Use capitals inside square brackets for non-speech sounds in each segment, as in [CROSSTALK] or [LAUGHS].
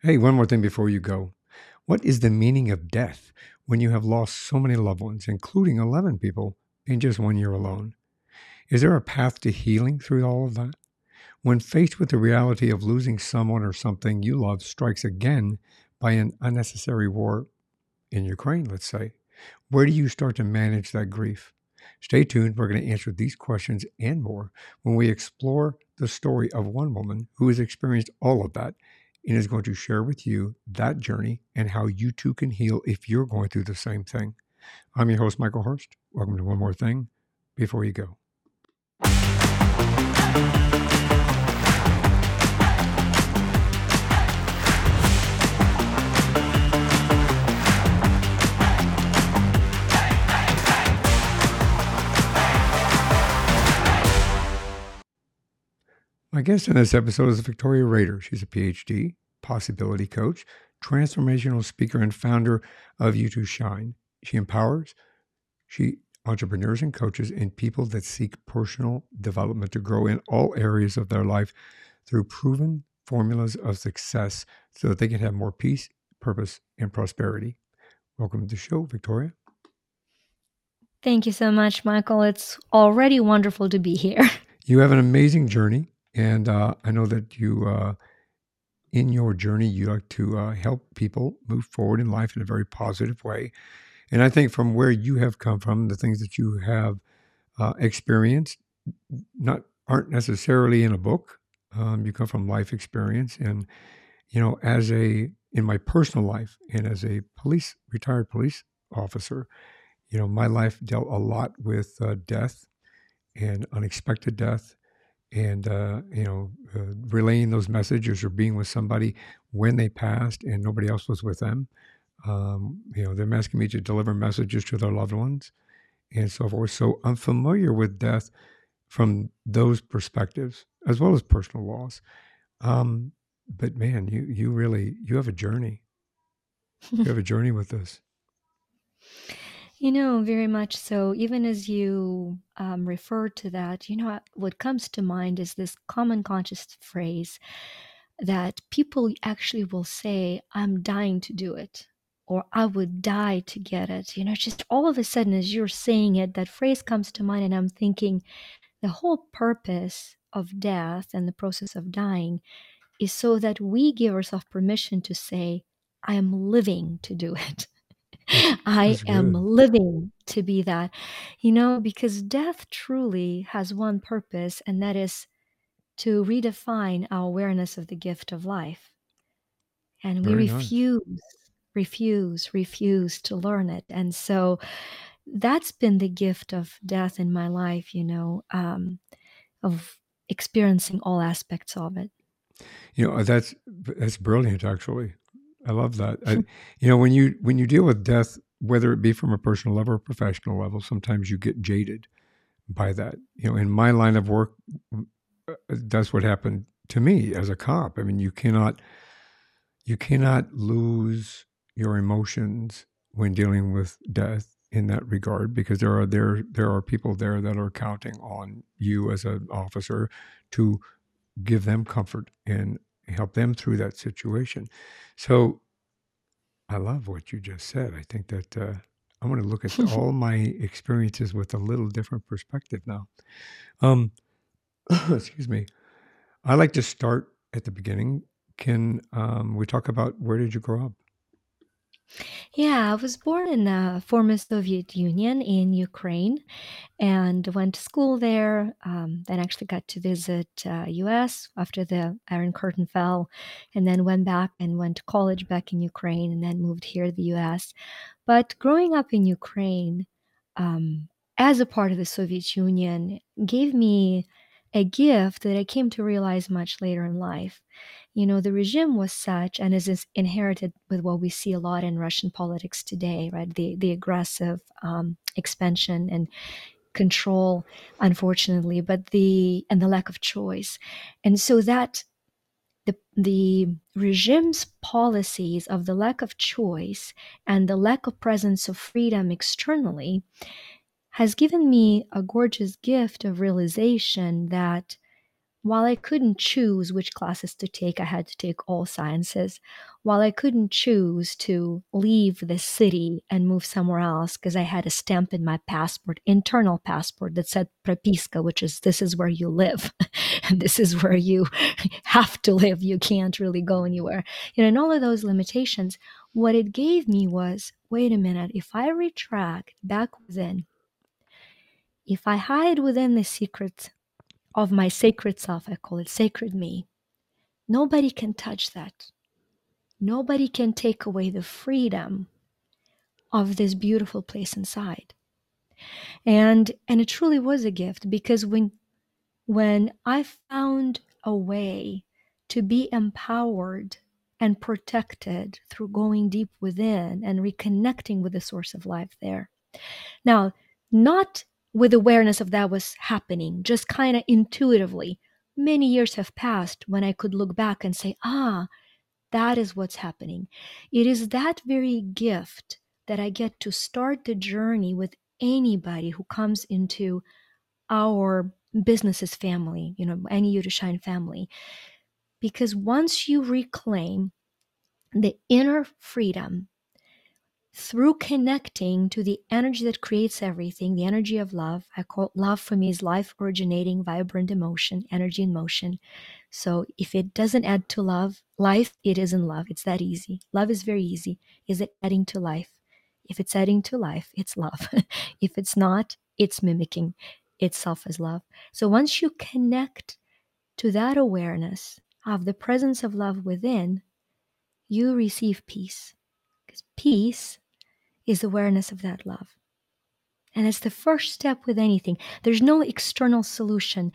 Hey, one more thing before you go. What is the meaning of death when you have lost so many loved ones, including 11 people, in just one year alone? Is there a path to healing through all of that? When faced with the reality of losing someone or something you love strikes again by an unnecessary war in Ukraine, let's say, where do you start to manage that grief? Stay tuned. We're going to answer these questions and more when we explore the story of one woman who has experienced all of that and is going to share with you that journey and how you too can heal if you're going through the same thing. I'm your host, Michael Hurst. Welcome to One More Thing Before You Go. My guest in this episode is Victoria Rader. She's a PhD, possibility coach, transformational speaker, and founder of You Too Shine. She empowers she entrepreneurs and coaches and people that seek personal development to grow in all areas of their life through proven formulas of success so that they can have more peace, purpose, and prosperity. Welcome to the show, Victoria. Thank you so much, Michael. It's already wonderful to be here. You have an amazing journey and uh, I know that you, uh, in your journey, you like to uh, help people move forward in life in a very positive way. And I think from where you have come from, the things that you have uh, experienced, not aren't necessarily in a book. Um, you come from life experience, and you know, as a in my personal life and as a police retired police officer, you know, my life dealt a lot with uh, death and unexpected death and uh, you know uh, relaying those messages or being with somebody when they passed and nobody else was with them. Um, you know they're asking me to deliver messages to their loved ones and so forth. So i'm familiar with death from those perspectives as well as personal loss. Um, but man you you really you have a journey. You have a [LAUGHS] journey with this You know, very much so. Even as you um, refer to that, you know, what comes to mind is this common conscious phrase that people actually will say, I'm dying to do it, or I would die to get it. You know, just all of a sudden, as you're saying it, that phrase comes to mind, and I'm thinking the whole purpose of death and the process of dying is so that we give ourselves permission to say, I am living to do it. [LAUGHS] [LAUGHS] I am living to be that, you know, because death truly has one purpose, and that is to redefine our awareness of the gift of life. And we Very nice. refuse, refuse, refuse to learn it. And so that's been the gift of death in my life, you know, um, of experiencing all aspects of it. You know, that's that's brilliant actually. I love that. I, you know, when you when you deal with death, whether it be from a personal level or professional level, sometimes you get jaded by that. You know, in my line of work, uh, that's what happened to me as a cop. I mean, you cannot you cannot lose your emotions when dealing with death in that regard because there are there there are people there that are counting on you as an officer to give them comfort and help them through that situation. So I love what you just said. I think that uh, I want to look at [LAUGHS] all my experiences with a little different perspective now. Um, [CLEARS THROAT] excuse me. I like to start at the beginning. Can um, we talk about where did you grow up? Yeah, I was born in the former Soviet Union in Ukraine and went to school there. Um, then actually got to visit uh, U.S. after the Iron Curtain fell, and then went back and went to college back in Ukraine, and then moved here to the U.S. But growing up in Ukraine, um, as a part of the Soviet Union, gave me a gift that I came to realize much later in life. You know, the regime was such and is inherited with what we see a lot in Russian politics today, right? The the aggressive um, expansion and control, unfortunately, but the and the lack of choice, and so that the the regime's policies of the lack of choice and the lack of presence of freedom externally has given me a gorgeous gift of realization that while I couldn't choose which classes to take, I had to take all sciences. While I couldn't choose to leave the city and move somewhere else because I had a stamp in my passport, internal passport that said Propiska, which is this is where you live. [LAUGHS] and this is where you [LAUGHS] have to live. You can't really go anywhere. You know, and all of those limitations, what it gave me was wait a minute, if I retract back within, if I hide within the secret of my sacred self, I call it sacred me, nobody can touch that. Nobody can take away the freedom of this beautiful place inside. And and it truly was a gift because when when I found a way to be empowered and protected through going deep within and reconnecting with the source of life there. Now, not with awareness of that was happening, just kind of intuitively. Many years have passed when I could look back and say, ah, that is what's happening. It is that very gift that I get to start the journey with anybody who comes into our businesses family, you know, any you to shine family. Because once you reclaim the inner freedom through connecting to the energy that creates everything, the energy of love. I call love for me is life originating, vibrant emotion, energy in motion. So if it doesn't add to love, life, it isn't love. It's that easy. Love is very easy. Is it adding to life? If it's adding to life, it's love. [LAUGHS] if it's not, it's mimicking itself as love. So once you connect to that awareness of the presence of love within, you receive peace. Because peace is awareness of that love. And it's the first step with anything. There's no external solution.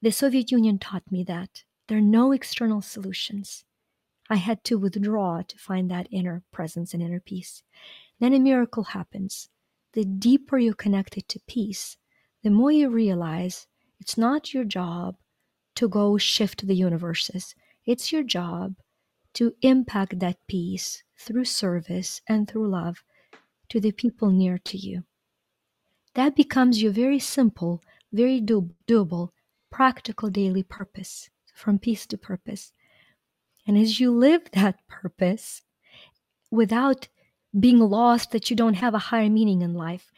The Soviet Union taught me that. There are no external solutions. I had to withdraw to find that inner presence and inner peace. Then a miracle happens. The deeper you connect it to peace, the more you realize it's not your job to go shift the universes. It's your job to impact that peace through service and through love to the people near to you. That becomes your very simple, very do- doable, practical daily purpose from peace to purpose. And as you live [LAUGHS] that purpose without being lost that you don't have a higher meaning in life,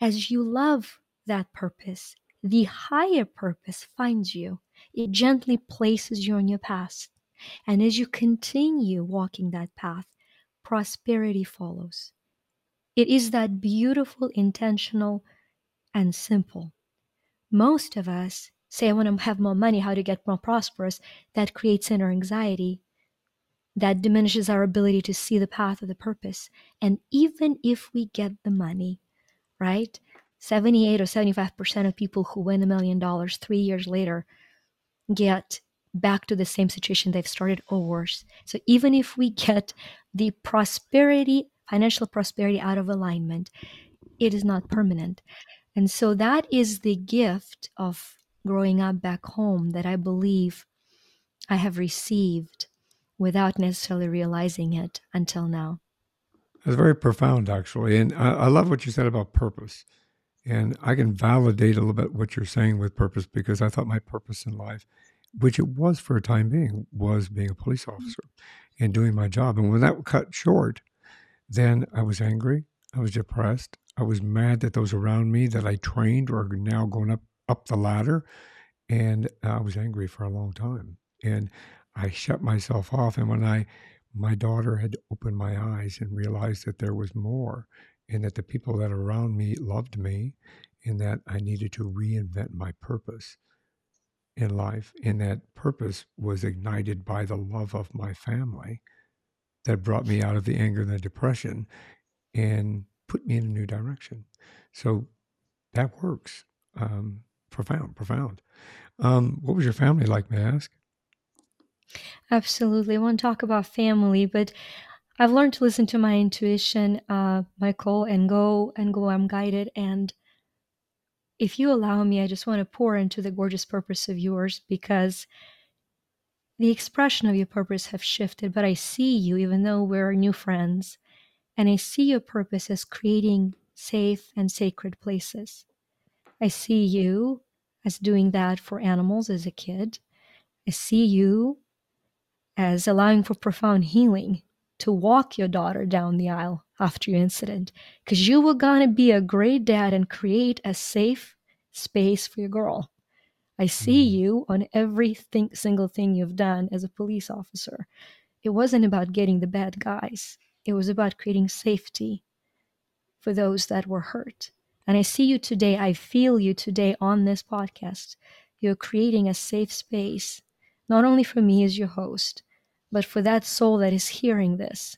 as you love that purpose, the higher purpose finds you. It gently places you on your path. And as you continue walking that path, prosperity follows. It is that beautiful, intentional, and simple. Most of us say, I want to have more money, how to get more prosperous. That creates inner anxiety. That diminishes our ability to see the path of the purpose. And even if we get the money, right? 78 or 75% of people who win a million dollars three years later get back to the same situation they've started or worse. So even if we get the prosperity financial prosperity out of alignment, it is not permanent. And so that is the gift of growing up back home that I believe I have received without necessarily realizing it until now. It's very profound, actually. And I, I, love what you said about purpose. And I can validate a little bit what you're saying with purpose because I thought my purpose in life, which it was for a time being, was being a police officer and doing my job. And when that cut short, then I was angry. I was depressed. I was mad that those around me that I trained are now going up up the ladder, and uh, I was angry for a long time. And I shut myself off. And when I, my daughter had opened my eyes and realized that there was more, and that the people that around me loved me, and that I needed to reinvent my purpose in life, and that purpose was ignited by the love of my family that brought me out of the anger and the depression and put me in a new direction. So that works. Um, profound, profound. Um, what was your family like, may I ask? Absolutely. I want to talk about family, but I've learned to listen to my intuition, uh, Michael, and go and go. I'm guided. And if you allow me, I just want to pour into the gorgeous purpose of yours because the expression of your purpose have shifted, but I see you, even though we're new friends, and I see your purpose as creating safe and sacred places. I see you as doing that for animals as a kid. I see you as allowing for profound healing to walk your daughter down the aisle after your incident because you were going to be a great dad and create a safe space for your girl. I see Mm. you on every thing, single thing you've done as a police officer. It wasn't about getting the bad guys, it was about creating safety for those that were hurt. And I see you today, I feel you today on this podcast. You're creating a safe space, not only for me as your host, but for that soul that is hearing this.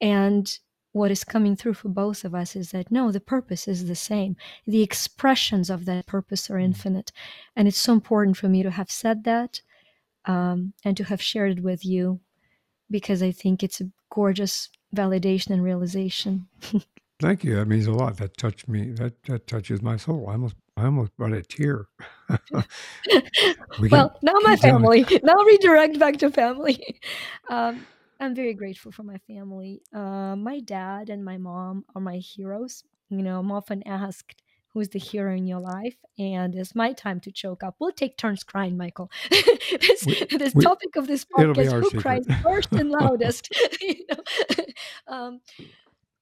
And what is coming through for both of us is that no, the purpose is the same. The expressions of that purpose are infinite. And it's so important for me to have said that um, and to have shared it with you because I think it's a gorgeous validation and realization. [LAUGHS] Thank you. That means a lot. That touched me. That that touches my soul. I almost I almost brought a tear. [LAUGHS] we well, now my family. now redirect back to family. [LAUGHS] Um, I'm very grateful for my family. Uh, my dad and my mom are my heroes. You know, I'm often asked, who's the hero in your life? And it's my time to choke up. We'll take turns crying, Michael. [LAUGHS] this We- this we- topic of this podcast, who secret. cries [LAUGHS] first and loudest? [LAUGHS] You know? um,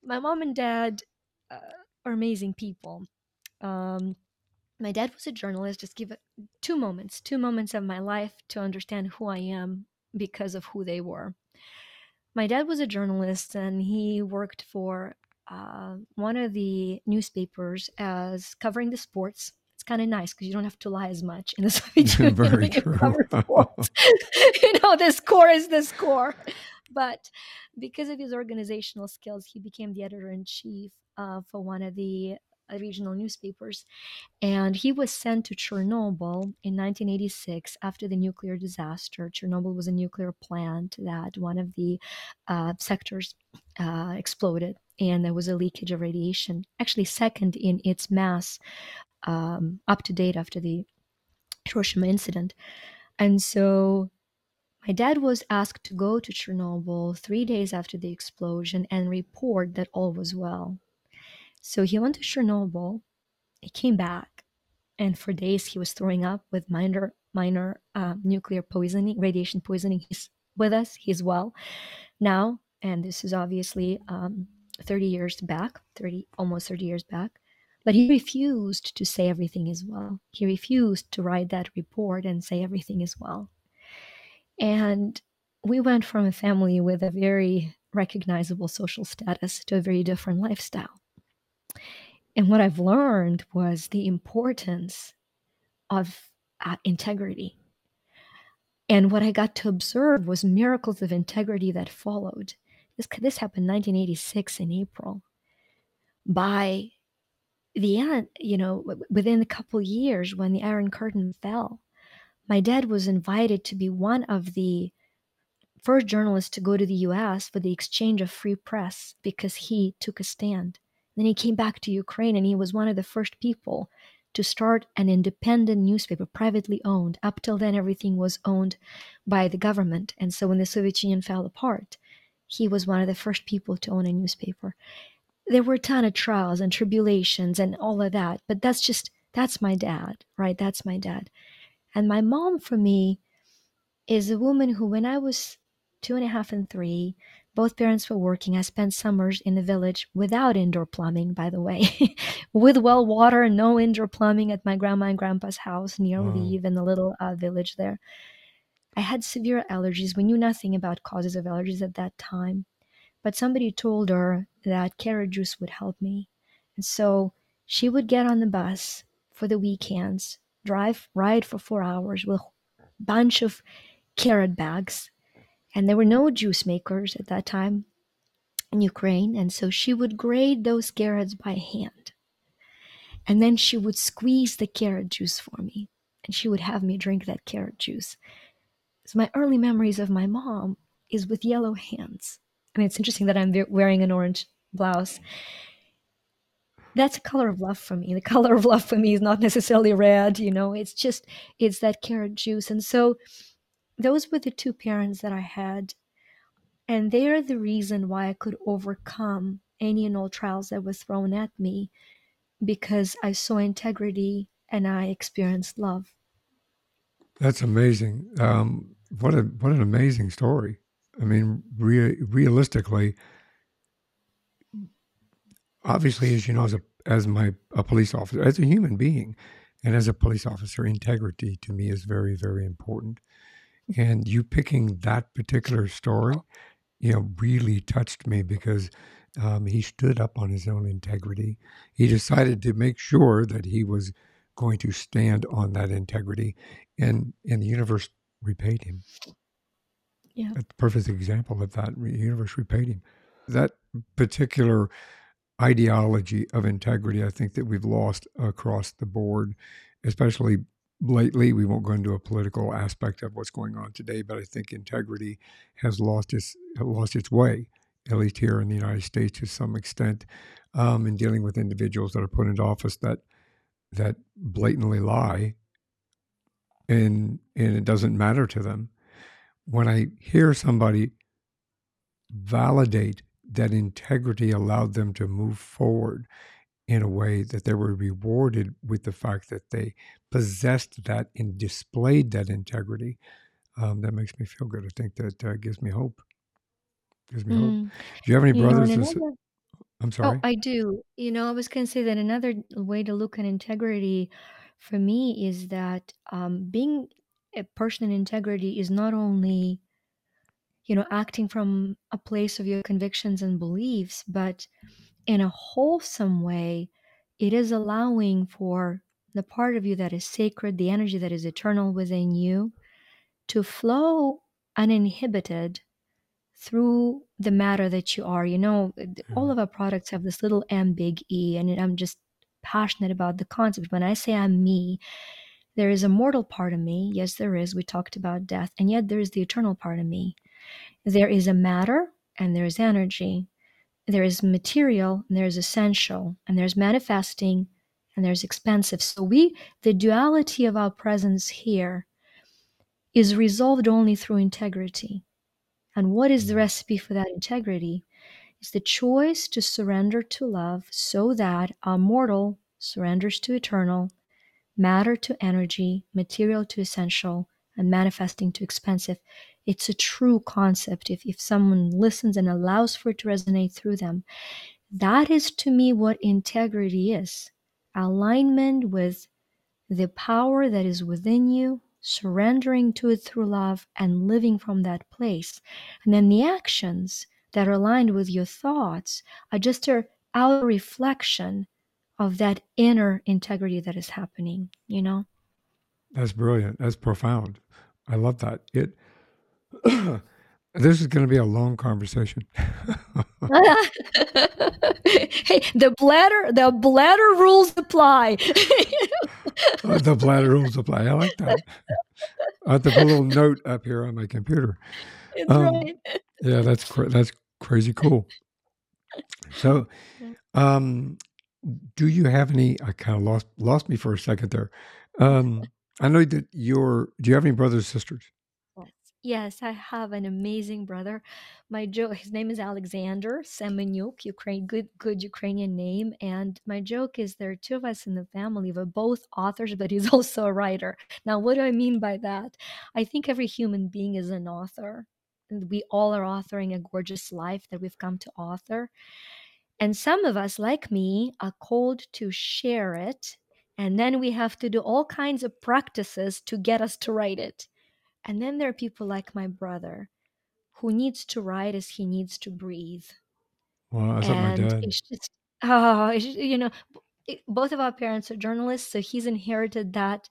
my mom and dad uh, are amazing people. Um, my dad was a journalist. Just give it two moments, two moments of my life to understand who I am because of who they were. My dad was a journalist and he worked for uh, one of the newspapers as covering the sports. It's kind of nice because you don't have to lie as much in the [LAUGHS] Soviet [LAUGHS] Union Very true. [LAUGHS] you know, the score is the score. But because of his organizational skills, he became the editor in chief uh, for one of the regional newspapers. And he was sent to Chernobyl in 1986 after the nuclear disaster. Chernobyl was a nuclear plant that one of the uh, sectors uh, exploded, and there was a leakage of radiation, actually, second in its mass um, up to date after the Hiroshima incident. And so my dad was asked to go to Chernobyl three days after the explosion and report that all was well. So he went to Chernobyl, he came back, and for days he was throwing up with minor minor uh, nuclear poisoning, radiation poisoning. He's with us, he's well now, and this is obviously um, 30 years back, 30 almost 30 years back. But he refused to say everything is well. He refused to write that report and say everything is well. And we went from a family with a very recognizable social status to a very different lifestyle. And what I've learned was the importance of uh, integrity. And what I got to observe was miracles of integrity that followed. This, this happened 1986 in April. By the end, you know, within a couple years when the Iron Curtain fell, my dad was invited to be one of the first journalists to go to the US for the exchange of free press because he took a stand. Then he came back to Ukraine and he was one of the first people to start an independent newspaper, privately owned. Up till then, everything was owned by the government. And so when the Soviet Union fell apart, he was one of the first people to own a newspaper. There were a ton of trials and tribulations and all of that, but that's just, that's my dad, right? That's my dad. And my mom, for me, is a woman who, when I was two and a half and three, both parents were working. I spent summers in the village without indoor plumbing, by the way, [LAUGHS] with well water, no indoor plumbing at my grandma and grandpa's house near Wow. Lviv in the little uh, village there. I had severe allergies. We knew nothing about causes of allergies at that time, but somebody told her that carrot juice would help me. And so she would get on the bus for the weekends, drive, ride for four hours with a bunch of carrot bags and there were no juice makers at that time in Ukraine. And so she would grate those carrots by hand. And then she would squeeze the carrot juice for me. And she would have me drink that carrot juice. So my early memories of my mom is with yellow hands. I mean, it's interesting that I'm wearing an orange blouse. That's a color of love for me. The [LAUGHS] color of love for me is not necessarily red, you know, it's just, it's that carrot juice. And so those were the two parents that I had. And they're the reason why I could overcome any and all trials that were thrown at me because I saw integrity and I experienced love. That's amazing. Um, what a what an amazing story. I mean, re- realistically, obviously, as you know, as a as my a police officer, as a human being, and as a police officer, integrity to me is very very important. And you picking that particular story, you know, really touched me because um, he stood up on his own integrity. He decided to make sure that he was going to stand on that integrity, and and the universe repaid him. Yeah, a perfect example of that. The universe repaid him. That particular ideology of integrity, I think that we've lost across the board, especially lately. We won't go into a political aspect of what's going on today, but I think integrity has lost its lost its way, at least here in the United States, to some extent, um, in dealing with individuals that are put into office that that blatantly lie, and and it doesn't matter to them. When I hear somebody validate that integrity allowed them to move forward in a way that they were rewarded with the fact that they possessed that and displayed that integrity. Um, that makes me feel good. I think that uh, gives me hope. Gives me mm. hope. Do you have any you brothers? Know, another, I'm sorry. Oh, I do. You know, I was going to say that another way to look at integrity for me is that um, being a person in integrity is not only you know acting from a place of your convictions and beliefs but in a wholesome way it is allowing for the part of you that is sacred the energy that is eternal within you to flow uninhibited through the matter that you are you know all mm-hmm. of our products have this little m big e and i'm just passionate about the concept when i say i'm me there is a mortal part of me yes there is we talked about death and yet there is the eternal part of me there is a matter and there is energy. There is material and there is essential, and there's manifesting and there's expansive. So we the duality of our presence here is resolved only through integrity. And what is the mm-hmm. recipe for that integrity? Is the choice to surrender to love so that our mortal surrenders to eternal, matter to energy, material to essential, and manifesting to expensive it's a true concept. If, if someone listens and allows for it to resonate through them that is to me what integrity is. Alignment with the power that is within you surrendering to it through love and living from that place. And then the actions that are aligned with your thoughts are just a outer reflection of that inner integrity that is happening you know? That's brilliant. That's profound. I love that. It [COUGHS] this is going to be a long conversation. [LAUGHS] hey, the bladder, the bladder rules apply. uh, the bladder rules apply. I like that. I have to put a little note up here on my computer. Um, right. Yeah, that's cra- that's crazy cool. So, um, do you have any? I kind of lost lost me for a second there. Um, I know that you're. Do you have any brothers or sisters? Yes, I have an amazing brother. My joke, his name is Alexander Semenyuk, Ukraine, good, good Ukrainian name. And my joke is there are two of us in the family. We're both authors, but he's [LAUGHS] also a writer. Now, what do I mean by that? I think every human being is an author. And we all are authoring a gorgeous life that we've come to author. And some of us, like me, are called to share it. And then we have to do all kinds of practices to get us to write it. And then there are people like my brother who needs to write as he needs to breathe. Well, that's and like my dad. It's just, oh, it's you know, it, both of our parents are journalists, so he's inherited that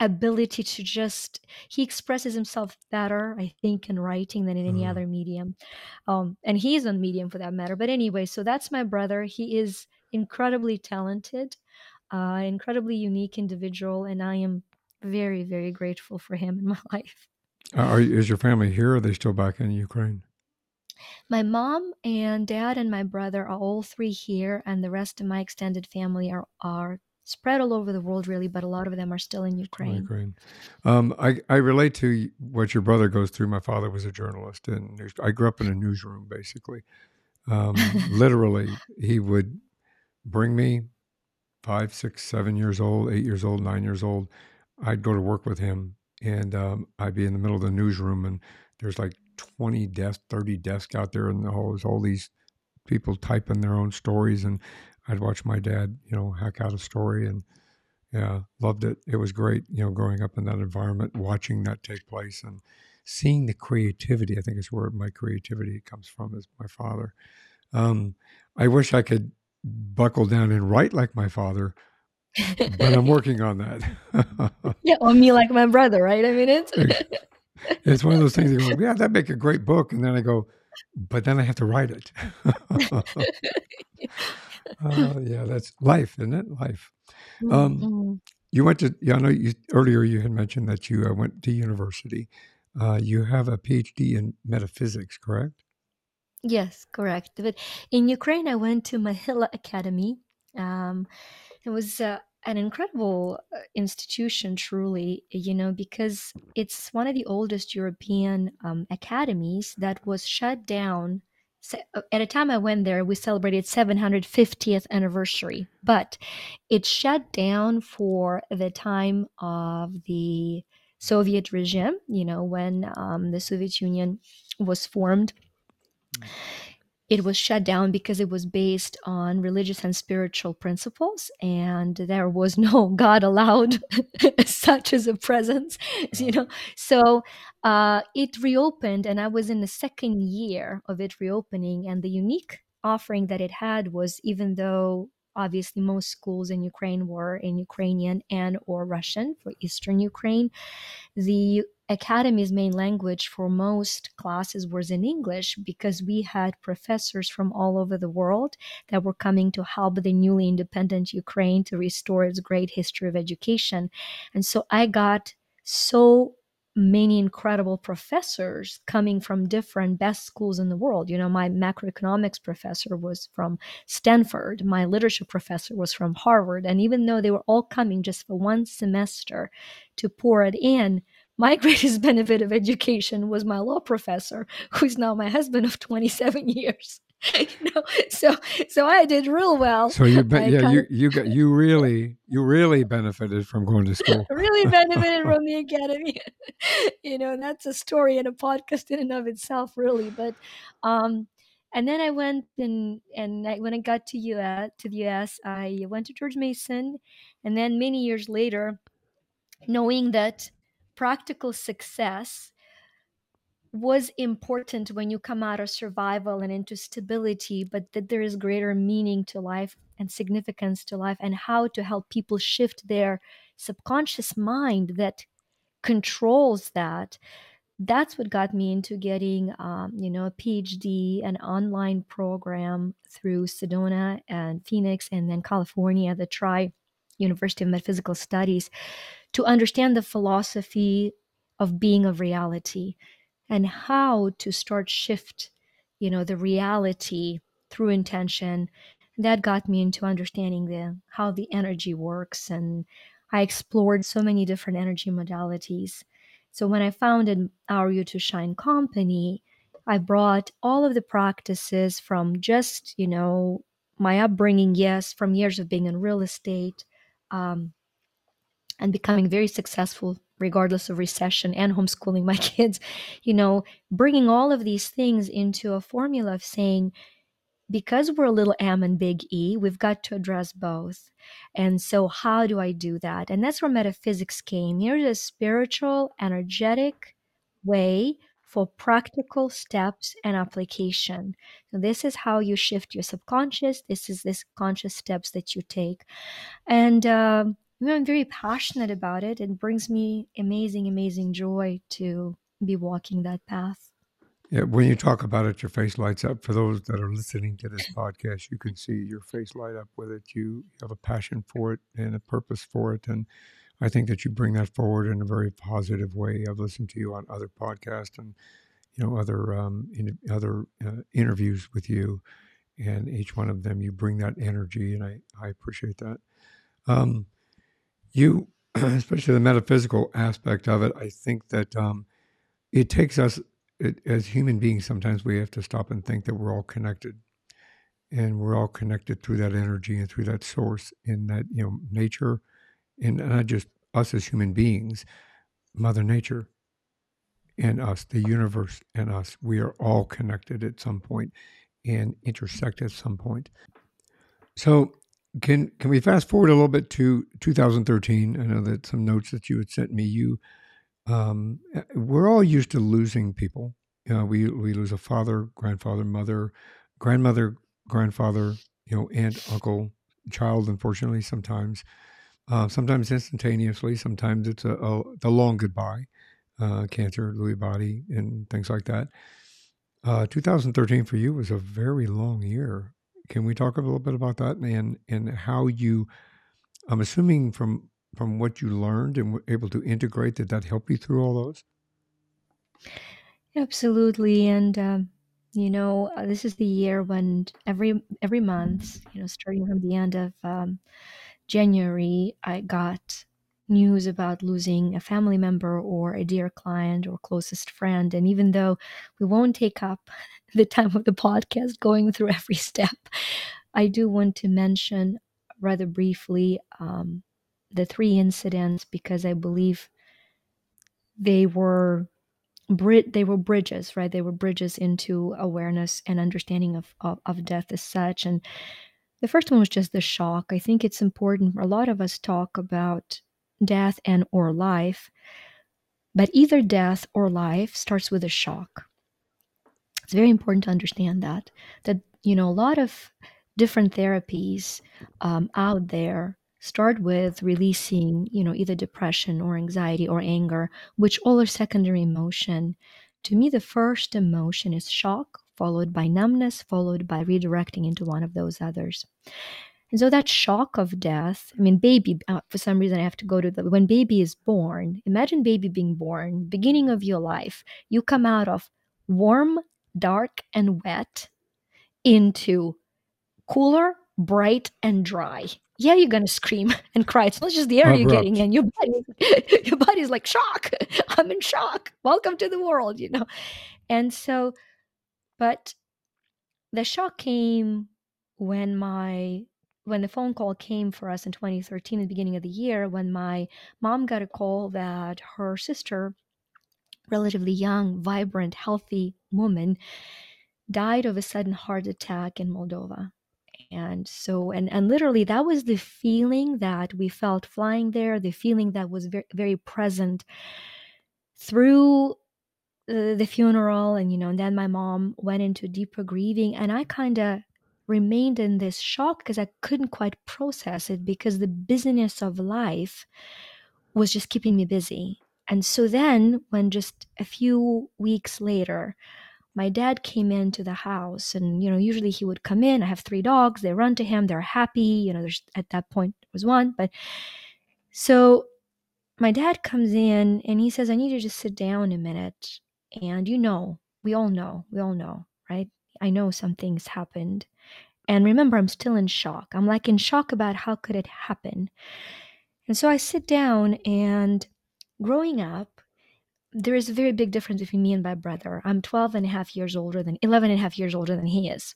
ability to just he expresses himself better i think in writing than in any mm. other medium um, and he's on medium for that matter but anyway so that's my brother he is incredibly talented uh, incredibly unique individual and i am very very grateful for him in my [LAUGHS] life uh, are, is your family here? Or are they still back in Ukraine? My mom and dad and my brother are all three here, and the rest of my extended family are are spread all over the world, really, but a lot of them are still in Ukraine. Ukraine. Um, I, I relate to what your brother goes through. My father was a journalist, and I grew up in a newsroom, basically. Um, [LAUGHS] literally, he would bring me five, six, seven years old, eight years old, nine years old, I'd go to work with him, and um, I'd be in the middle of the newsroom, and there's like 20 desks, 30 desks out there, and all, all these people typing their own stories, and I'd watch my dad, you know, hack out a story, and yeah, loved it. It was great, you know, growing up in that environment, watching that take place, and seeing the creativity. I think is where my creativity comes from. Is my father. Um, I wish I could buckle down and write like my father, but I'm [LAUGHS] working on that. [LAUGHS] yeah, on me like my brother, right? I mean, it's it's one of those things. You go, yeah, that'd make a great book, and then I go, but then I have to write it. uh, [LAUGHS] yeah, that's life, isn't it? Life. Um, mm-hmm. You went to. Yeah, I know. You, earlier you had mentioned that you uh, went to university. Uh, you have a PhD in metaphysics, correct? Yes, correct. But in Ukraine, I went to Mohyla Academy. Um, it was uh, an incredible uh, institution, truly, you know, because it's one of the oldest European um, academies that was shut down. Uh, at a time I went there, we celebrated 750th anniversary, but it shut down for the time of the Soviet regime, you know, when um, the Soviet Union was formed. Mm it was shut down because it was based on religious and spiritual principles and there was [LAUGHS] no god allowed [LAUGHS] such as a presence [LAUGHS] you know? So uh, it reopened and i was in the second year of it reopening and the unique offering that it had was even though obviously most schools in ukraine were in ukrainian and or russian for eastern ukraine the Academy's main language for most classes was in English because we had professors from all over the world that were coming to help the newly independent Ukraine to restore its great history of education. And so I got so many incredible professors coming from different best schools in the world. You know, my macroeconomics professor was from Stanford, my literature professor was from Harvard. And even though they were all coming just for one semester to pour it in, my [LAUGHS] greatest benefit of education was my law professor, who's now my husband of 27 [LAUGHS] years. [LAUGHS] you know, so so I did real well. So you, be, yeah, you you got you really you really benefited from going to school. really benefited from the academy. you know, that's a story and a podcast in and of itself, really. But um, and then I went and and I, when I got to US to the US, I went to George Mason, and then many years later, knowing that practical success was important when you come out of survival and into stability, but that there is greater meaning to life and significance to life, and how to help people shift their subconscious mind that controls that. That's what got me into getting, um, you know, a PhD, an online program through Sedona and Phoenix, and then California, the Tri University of Metaphysical Studies to understand the philosophy of being of reality and how to start shift you know the reality through intention. That got me into understanding the how the energy works and i explored so many different energy modalities. So when i founded our you to shine company i brought all of the practices from just you know my upbringing yes from years of being in real estate um, and becoming very successful regardless of recession and homeschooling my [LAUGHS] kids you know bringing all of these things into a formula of saying because we're a little m and big e we've got to address both. And so how do i do that? And that's where metaphysics came. Here's a spiritual energetic way for practical steps and application so this is how you shift your subconscious this is this conscious steps that you take and um, I'm very passionate about it. It brings me amazing, amazing joy to be walking that path. Yeah, when you talk about it, your face lights up. For those that are listening to this podcast, you can see your face light up with it. You have a passion for it and a purpose for it, and I think that you bring that forward in a very positive way. I've listened to you on other podcasts and you know other um, in, other uh, interviews with you, and each one of them you bring that energy, and I I appreciate that. Um, you, [CLEARS THROAT] especially the metaphysical aspect of it, I think that um, it takes us it, as human beings. Sometimes we have to stop and think that we're all connected, and we're all connected through that energy and through that source in that you know nature and not just us as human beings mother nature and us the universe and us. We are all connected at some point and intersect at some point. So can can we fast forward a little bit to 2013 i know that some notes that you had sent me you um, we're all used to losing people. You know, we we lose a father grandfather mother grandmother grandfather, you know, aunt, uncle, child. Unfortunately, sometimes, uh, sometimes instantaneously. Sometimes it's a, a the long goodbye, uh, cancer, Lewy body, and things like that. Uh, 2013 for you was a very long year. Can we talk a little bit about that and and how you? I'm assuming from from what you learned and were able to integrate, did that help you through all those? Absolutely, and um, you know, uh, this is the year when every every month, you know, starting from the end of um, January, I got news about losing a family member or a dear client or closest friend. And even though we won't take up [LAUGHS] the time of the podcast going through [LAUGHS] every step, I do want to mention rather briefly um, the three incidents because I believe they were they were bridges, right? They were bridges into awareness and understanding of, of, of death as such. And the first one was just the shock. I think it's important. A lot of us talk about death and or life, but either death or life starts with a shock. It's very important to understand that that you know a lot of different therapies um, out there start with releasing, you know, either depression or anxiety or anger, which all are secondary emotion. To me, the first emotion is shock, followed by numbness, followed by redirecting into one of those others. And so that shock of death, I mean, baby, uh, for some reason, I have to go to the, when baby is born, imagine baby being born, beginning of your life, you come out of warm, dark, and wet into cooler, bright, and dry yeah, you're gonna scream [LAUGHS] and cry. It's not just the air you're getting in. Your body, [LAUGHS] your body's like shock. [LAUGHS] I'm in shock. Welcome to the world, you know. And so, but the shock came when my when the phone call came for us in 2013 at the beginning of the year when my mom got a call that her sister relatively young vibrant healthy woman died of a sudden heart attack in moldova. And so and and literally that was the feeling that we felt flying there the feeling that was very very present through the, the funeral and you know and then my mom went into deeper grieving and i kind of remained in this shock because i couldn't quite process it because the busyness of life was just keeping me busy. And so then when just a few weeks later my dad came into the house and you know usually he would come in i have three dogs they run to him they're happy you know there's at that point there was one but so my dad comes in and he says i need you to just sit down a minute and you know we all know we all know right i know some things happened and remember i'm still in shock i'm like in shock about how could it happen and so i sit down and growing up there is a very big difference between me and my brother. I'm 12 and a half years older than 11 and a half years older than he is.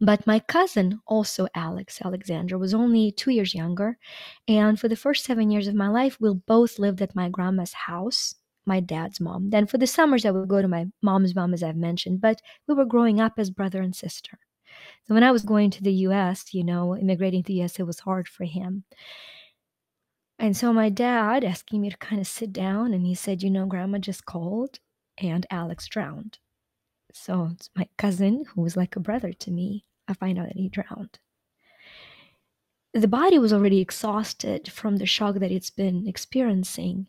But my cousin, also Alex Alexander, was only two years younger. And for the first seven years of my life, we both lived at my grandma's house, my dad's mom. Then for the summers, I would go to my mom's mom, as I've mentioned, but we were growing up as brother and sister. So when I was going to the US, you know, immigrating to the US, it was hard for him. And so my dad asking me to kind of sit down, and he said, You know, grandma just called and Alex drowned. So it's my cousin, who was like a brother to me, I find out that he drowned. The body was already exhausted from the shock that it's been experiencing.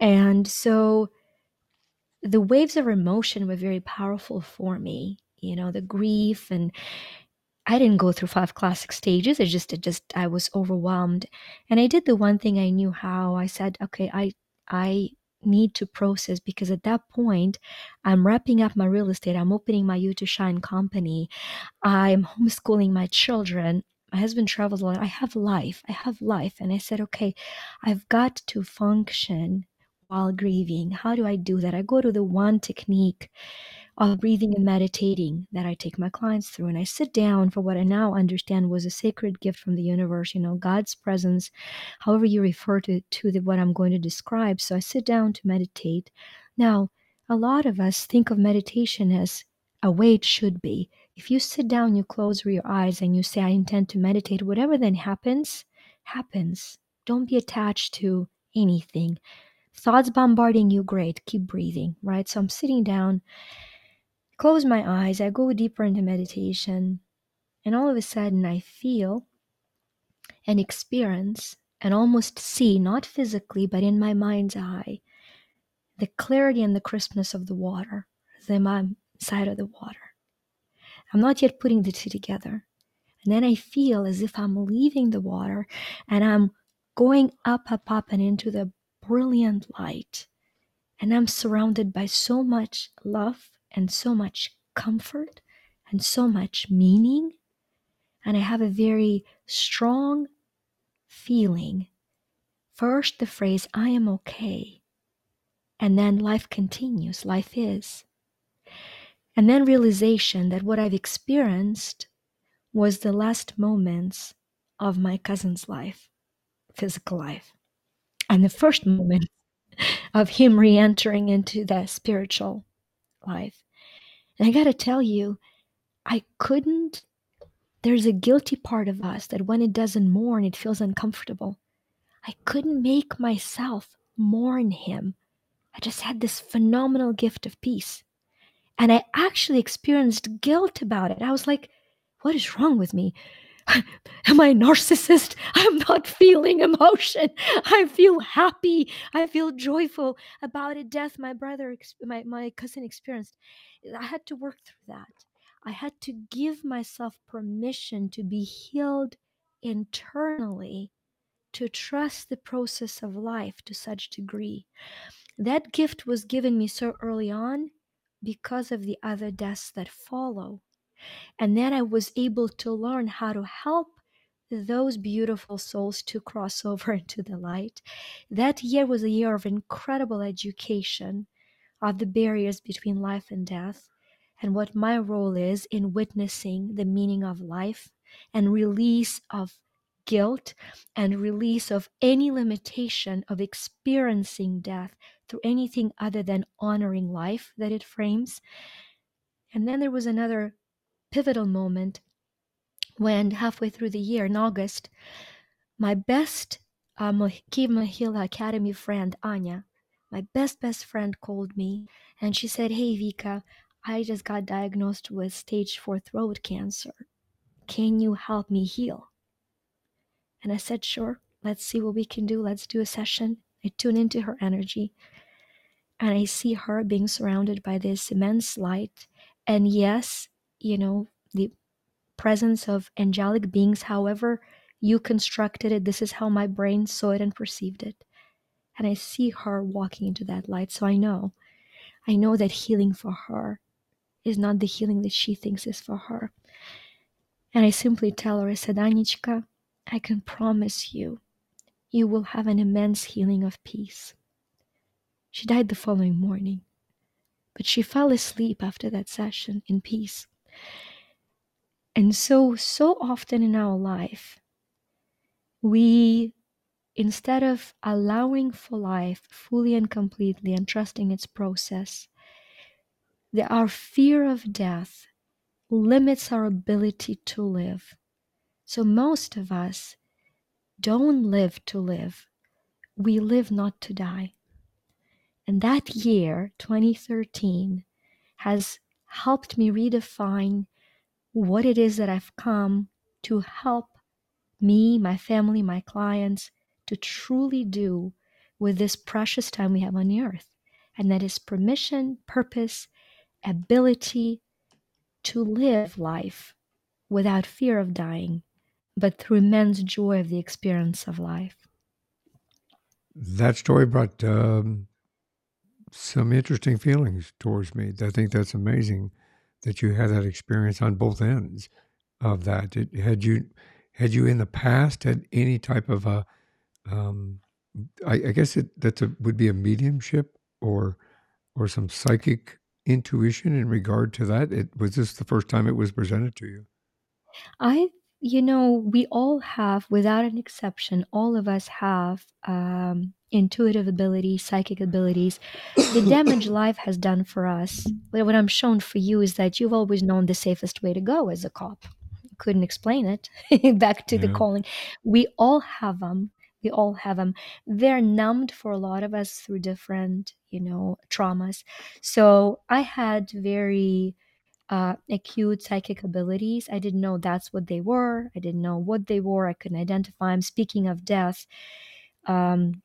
And so the waves of emotion were very powerful for me, you know, the grief and I didn't go through five classic stages. It just, it just, I was overwhelmed. And I did the one thing I knew how. I said, okay, I, I need to process because at that point, I'm wrapping up my real estate. I'm opening my You to Shine company. I'm homeschooling my children. My husband travels a lot. I have life. I have life. And I said, okay, I've got to function while grieving. How do I do that? I go to the one technique of breathing and meditating that I take my clients through. And I sit down for what I now understand was a sacred gift from the universe, you know, God's presence, however you refer to, to the, what I'm going to describe. So I sit down to meditate. Now, a lot of us think of meditation as a way it should be. If you sit down, you close your eyes, and you say, I intend to meditate, whatever then happens, happens. Don't be attached to anything. Thoughts bombarding you, great. Keep breathing, right? So I'm sitting down close my eyes, I go deeper into meditation, and all of a sudden I feel and experience and almost see, not physically, but in my mind's eye, the clarity and the crispness of the water, the side of the water. I'm not yet putting the two together. And then I feel as if I'm leaving the water and I'm going up, up, up, and into the brilliant light. And I'm surrounded by so much love and so much comfort and so much meaning. And I have a very strong feeling. First, the phrase, I am okay. And then life continues, life is. And then realization that what I've experienced was the last moments of my cousin's life, physical life, and the first moment of him re entering into that spiritual life. And I got to tell you, I couldn't. There's a guilty part of us that when it doesn't mourn, it feels uncomfortable. I couldn't make myself mourn him. I just had this phenomenal gift of peace. And I actually experienced guilt about it. I was like, what is wrong with me? Am I a narcissist? I'm not feeling emotion. I feel happy. I feel joyful about a death my brother, my, my cousin experienced. I had to work through that. I had to give myself permission to be healed internally, to trust the process of life to such degree. That gift was given me so early on because of the other deaths that follow. And then I was able to learn how to help those beautiful souls to cross [LAUGHS] over into the light. That year was a year of incredible education of the barriers between life and death and what my role is in witnessing the meaning of life and release of guilt and release of any limitation of experiencing death through anything other than honoring life that it frames. And then there was another pivotal moment when halfway through the year in August, my best uh, Mohyla Academy friend, Anya, my best, best friend called me and she said, Hey, Vika, I just got diagnosed with stage four throat cancer. Can you help me heal? And I said, Sure, let's see what we can do. Let's do a session. I tune into her energy and I see her being surrounded by this immense light. And yes, you know, the presence of angelic beings, however you constructed it, this is how my brain saw it and perceived it. And I see her walking into that light. So I know, I know that healing for her is not the healing that she thinks is for her. And I simply tell her, I said, Anichka, I can promise you, you will have an immense healing of peace. She died the following morning, but she fell asleep after that session in peace. And so, so often in our life, we, instead of allowing for life fully and completely and trusting its process, that our fear of death limits our ability to live. So, most of us don't live to live, we live not to die. And that year, 2013, has helped me redefine what it is that I've come to help me, my family, my clients to truly do with this precious time we have on the earth. And that is permission, purpose, ability to live life without fear of dying, but through immense joy of the experience of life. That story brought um, some interesting feelings towards me. I think that's amazing that you had that experience on both ends of that. It, had you had you in the past had any type of a um, I, I guess it that would be a mediumship or or some psychic intuition in regard to that? It was this the first time it was presented to you? I you know, we all have, without an exception, all of us have um, intuitive abilities, psychic abilities. The damage [COUGHS] life has done for us, what I'm shown for you is that you've always known the safest way to go as a cop. Couldn't explain it. [LAUGHS] Back to the calling. We all have them. We all have them. They're numbed for a lot of us through different, you know, traumas. So I had very uh, acute psychic abilities. I didn't know that's what they were. I didn't know what they were. I couldn't identify them. Speaking of death, um,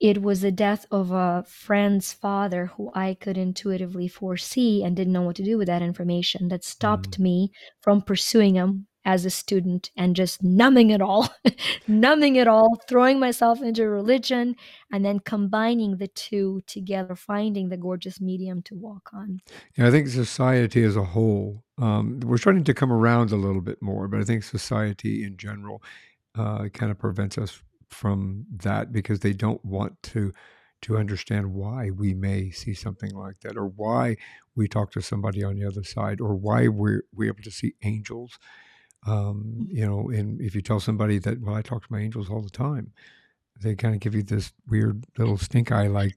it was the death of a friend's father who I could intuitively foresee and didn't know what to do with that information that stopped me from pursuing him as a student and just numbing it all, [LAUGHS] numbing it all, throwing myself into religion, and then combining the two together, finding the gorgeous medium to walk on. Yeah, I think society as a whole, um, we're starting to come around a little bit more, but I think society in general uh, kind of prevents us from that because they don't want to to understand why we may see something like that or why we talk to somebody on the other side or why we're, we're able to see angels um, you know and if you tell somebody that well i talk to my angels all the time they kind of give you this weird little stink eye like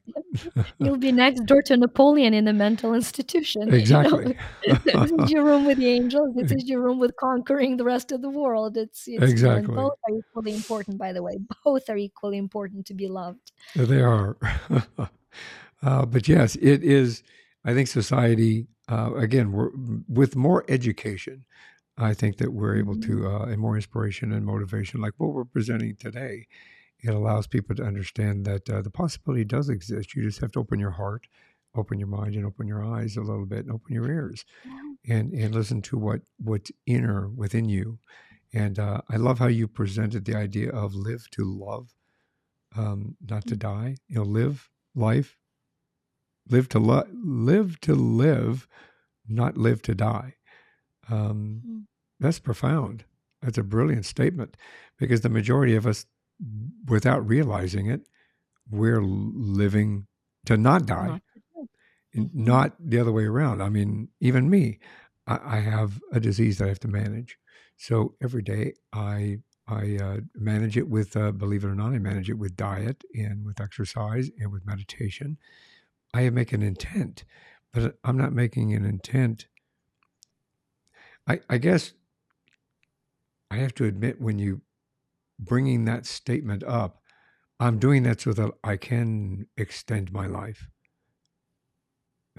[LAUGHS] You'll be next door to Napoleon in the mental institution. [LAUGHS] you know? exactly this [LAUGHS] is your room with the angels. This is your room with conquering the rest of the world. It's, it's Exactly. both are equally important, by the way. Both are equally important to be loved. they are uh, but yes it is i think society uh, again we're with more education i think that we're able to uh, and more inspiration and motivation like what we're presenting today it allows people to understand that uh, the possibility does exist. You just have to open your heart open your mind and open your eyes a little bit and open your ears and and listen to what what's inner within you. And uh, i love how you presented the idea of live to love um, not to die. You know live life live to lo- live to live not live to die um, Mm. that's profound that's a brilliant statement because the majority of us without realizing it we're living to not die Not and not the other way around. I mean, even me, I, I have a disease that I have to manage. So every day I I uh, manage it with, uh, believe it or not, I manage it with diet and with exercise and with meditation. I make an intent, but I'm not making an intent. I, I guess I have to admit when you bringing that statement up, I'm doing that so that I can extend my life.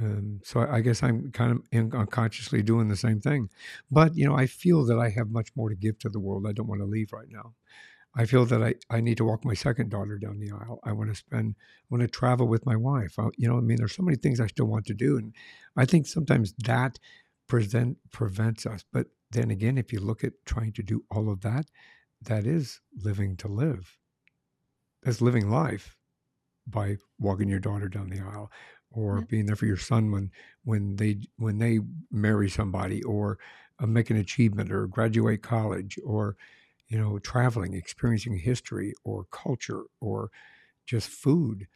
Um, so I, I guess I'm kind of in, unconsciously doing the same thing. But, you know, I feel that I have much more to give to the world. I don't want to leave right now. I feel that I, I need to walk my second daughter down the aisle. I want to spend, I want to travel with my wife. I, you know, I mean, there's so many things I still want to do. And I think sometimes that present, prevents us. But then again, if you look at trying to do all of that, that is living to live. That's living life by walking your daughter down the aisle or Yeah. being there for your son when when they when they marry somebody or uh, make an achievement or graduate college or you know traveling experiencing history or culture or just food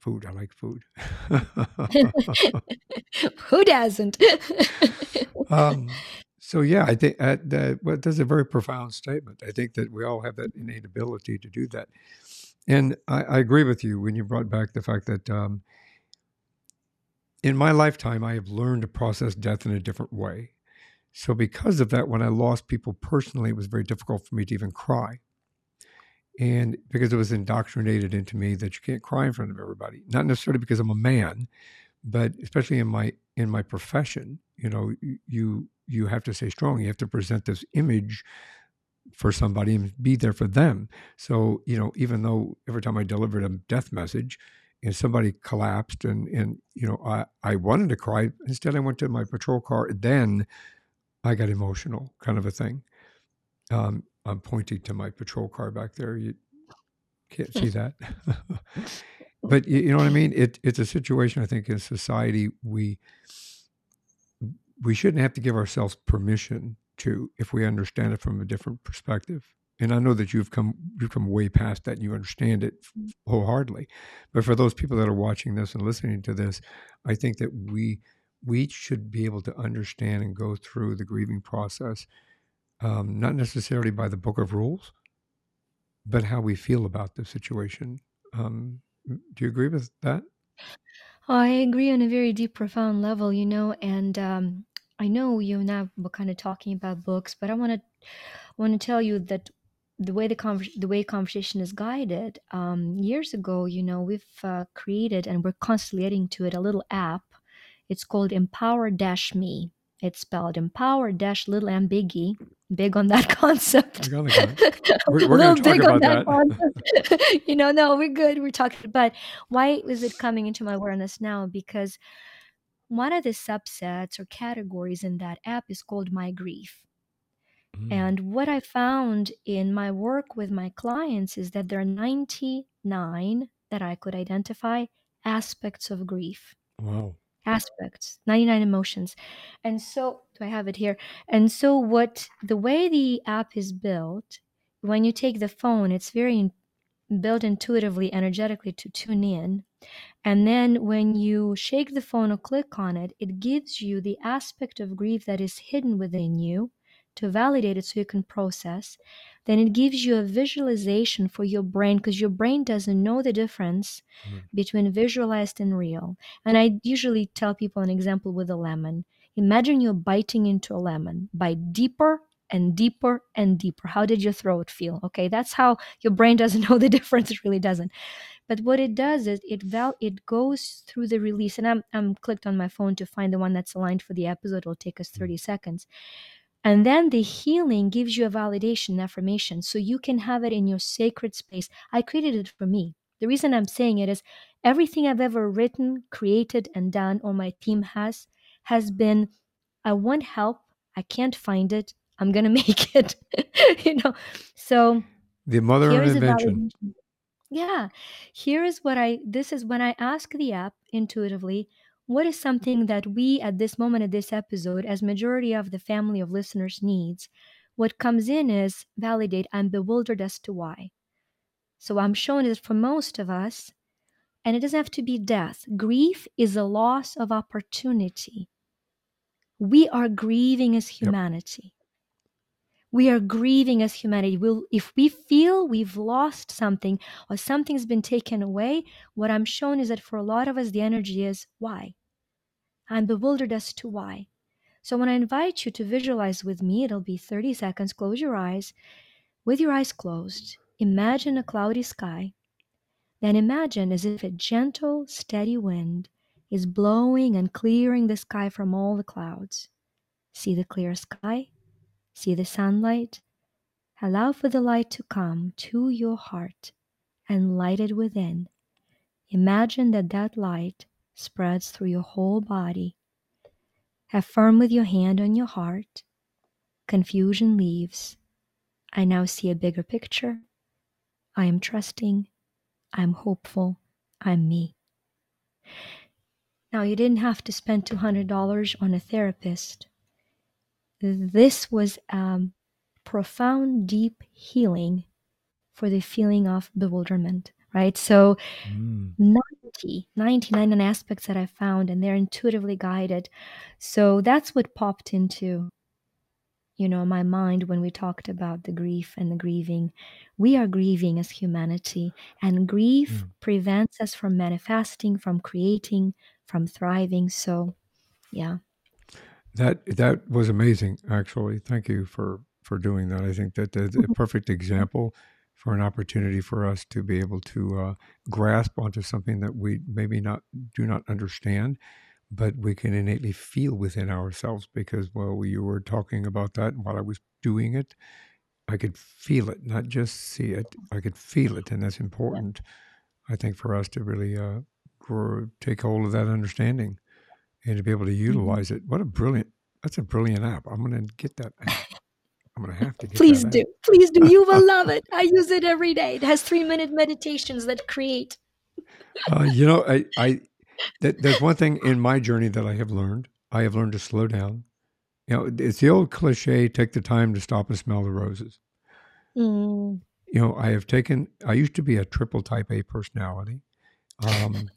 food i like food. [LAUGHS] [LAUGHS] Who doesn't? [LAUGHS] um, so yeah i think uh, that well, that's a very profound statement. I think that we all have that innate ability to do that. And i, I agree with you when you brought back the fact that um, in my lifetime i have learned to process death in a different way. So because of that when i lost people personally it was very difficult for me to even cry and because it was indoctrinated into me that you can't cry in front of everybody not necessarily because i'm a man but especially in my in my profession you know you you have to stay strong you have to present this image for somebody and be there for them. So you know even though every time i delivered a death message and somebody collapsed and and you know i i wanted to cry instead i went to my patrol car then i got emotional kind of a thing. Um i'm pointing to my patrol car back there. You can't see [LAUGHS] that. [LAUGHS] But you, you know what i mean? It it's a situation i think in society we we shouldn't have to give ourselves permission to if we understand it from a different perspective. And I know that you've come you've come way past that and you understand it wholeheartedly. But for those people that are watching this and listening to this, I think that we we should be able to understand and go through the grieving process, um, not necessarily by the book of rules, but how we feel about the situation. Um, do you agree with that? I agree on a very deep, profound level, you know, and um, I know you and I were kind of talking about books, but I want to want to tell you that the way the conver- the way conversation is guided um, years ago you know we've uh, created and we're constantly adding to it a little app it's called empower dash me it's spelled empower dash little m biggie big on that [LAUGHS] concept [LAUGHS] we're, we're going to talk about that, that. [LAUGHS] you know no we're good we're talking but why is it coming into my awareness now because one of the subsets or categories in that app is called my grief Mm. And what I found in my work with my clients is that there are 99 that I could identify aspects of grief. Wow. Aspects, 99 emotions. And so, do I have it here? And so, what the way the app is built, when you take the phone, it's very built intuitively, energetically to tune in. And then when you shake the phone or click on it, it gives you the aspect of grief that is hidden within you to validate it so you can process, then it gives you a visualization for your brain because your brain doesn't know the difference mm. between visualized and real. And I usually tell people an example with a lemon. Imagine you're biting into a lemon, bite deeper and deeper and deeper. How did your throat feel? Okay, that's how your brain doesn't [LAUGHS] know the difference. It really doesn't. But what it does is it val- it goes through the release, and I'm I'm clicked on my phone to find the one that's aligned for the episode. It'll take us 30 seconds. And then the healing gives you a validation affirmation so you can have it in your sacred space. I created it for me. The reason I'm saying it is everything I've ever written, created, and done, or my team has, has been I want help. I can't find it. I'm going [LAUGHS] to make it. [LAUGHS] you know, so the mother of invention. Yeah. Here is what I, this is when I ask the app intuitively, what is something that we at this moment of this episode as majority of the family of listeners needs what comes in is validate i'm bewildered as to why. So i'm showing it for most of us and it doesn't have to be death. Grief is a loss of opportunity. We are grieving as humanity. We are grieving as humanity we'll, if we feel we've lost something or something's been taken away what i'm showing is that for a lot of us the energy is why I'm bewildered as to why. So when I invite you to visualize with me, it'll be 30 seconds. Close your eyes. With your eyes closed, imagine a cloudy sky. Then imagine as if a gentle, steady wind is blowing and clearing the sky from all the clouds. See the clear sky? See the sunlight? Allow for the light to come to your heart and light it within. Imagine that that light spreads through your whole body. Have firm with your hand on your heart. Confusion leaves. I now see a bigger picture. I am trusting. I'm hopeful. I'm me. Now, you didn't have to spend $200 on a therapist. This was a profound, deep healing for the feeling of bewilderment, right? So, mm. 90, 99 aspects that I found, and they're intuitively guided. So that's what popped into, you know, my mind when we talked about the grief and the grieving. We are grieving as humanity, and grief mm. prevents us from manifesting, from creating, from thriving. So, yeah. That that was amazing, actually. Thank you for for doing that. I think that that's a perfect example for an opportunity for us to be able to uh, grasp onto something that we maybe not do not understand, but we can innately feel within ourselves. Because while you were talking about that, and while I was doing it, I could feel it, not just see it. I could feel it, and that's important. I think for us to really uh, grow, take hold of that understanding and to be able to mm-hmm. utilize it. What a brilliant! That's a brilliant app. I'm going to get that. App. [LAUGHS] I'm gonna have to. Please do, please do. You will love it. I use it every day. It has three minute meditations that create. [LAUGHS] uh, you know, I, I that, there's one thing in my journey that I have learned. I have learned to slow down. You know, it's the old cliche: take the time to stop and smell the roses. Mm. You know, I have taken. I used to be a triple type A personality. Um,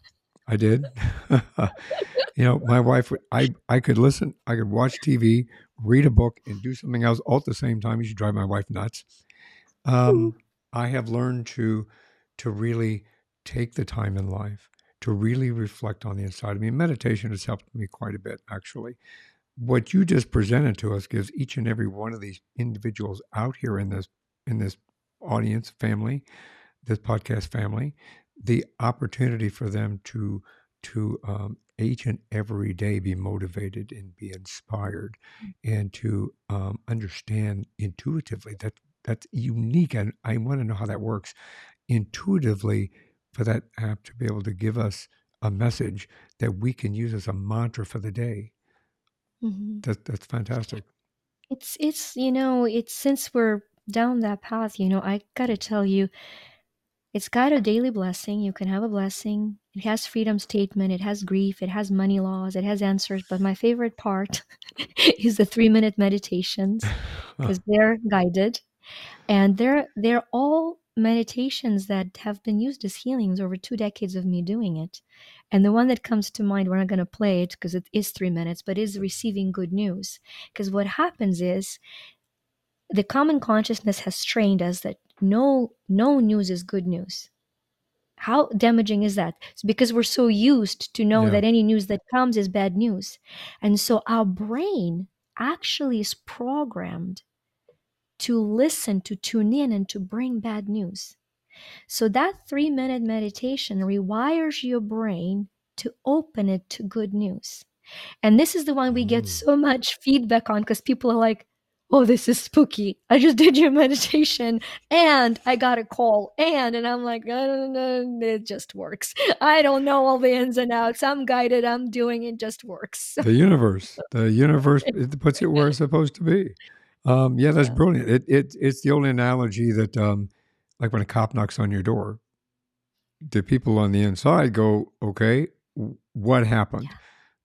I did. [LAUGHS] you know, my wife. would- I I could listen. I could watch TV, read a book, and do something else all at the same time. You should drive my wife nuts. Um, I have learned to to really take the time in life to really reflect on the inside of me. Meditation has helped me quite a bit, actually. What you just presented to us gives each and every one of these individuals out here in this in this audience family, this podcast family, the opportunity for them to to um, each and every day be motivated and be inspired, and to um, understand intuitively that that's unique. And I want to know how that works intuitively for that app to be able to give us a message that we can use as a mantra for the day. Mhm. That, that's fantastic. It's it's you know it's since we're down that path, you know, I gotta tell you, it's got a daily blessing. You can have a blessing. It has freedom statement. It has grief. It has money laws. It has answers. But my favorite part [LAUGHS] is the three minute meditations [LAUGHS] because they're guided, and they're they're all meditations that have been used as healings over two decades of me doing it. And the one that comes to mind, we're not going to play it because it is three minutes, but is receiving good news. Because what happens is the common consciousness has trained us that no no news is good news. How damaging is that? It's because we're so used to know Yeah. that any news that comes is bad news. And so our brain actually is programmed to listen to tune in and to bring bad news. So that 3 minute meditation rewires your brain to open it to good news. And this is the one we get Mm. so much feedback on because people are like, oh, this is spooky. I just [LAUGHS] did your meditation and I got a call. And, and I'm like, I don't know, it just works. [LAUGHS] I don't know all the ins and outs. I'm guided. I'm doing it, just works. [LAUGHS] the universe the universe it puts it where it's supposed to be um, yeah that's Yeah. brilliant it, it it's the only analogy that um, like when a cop knocks on your door the people on the inside go okay what happened Yeah.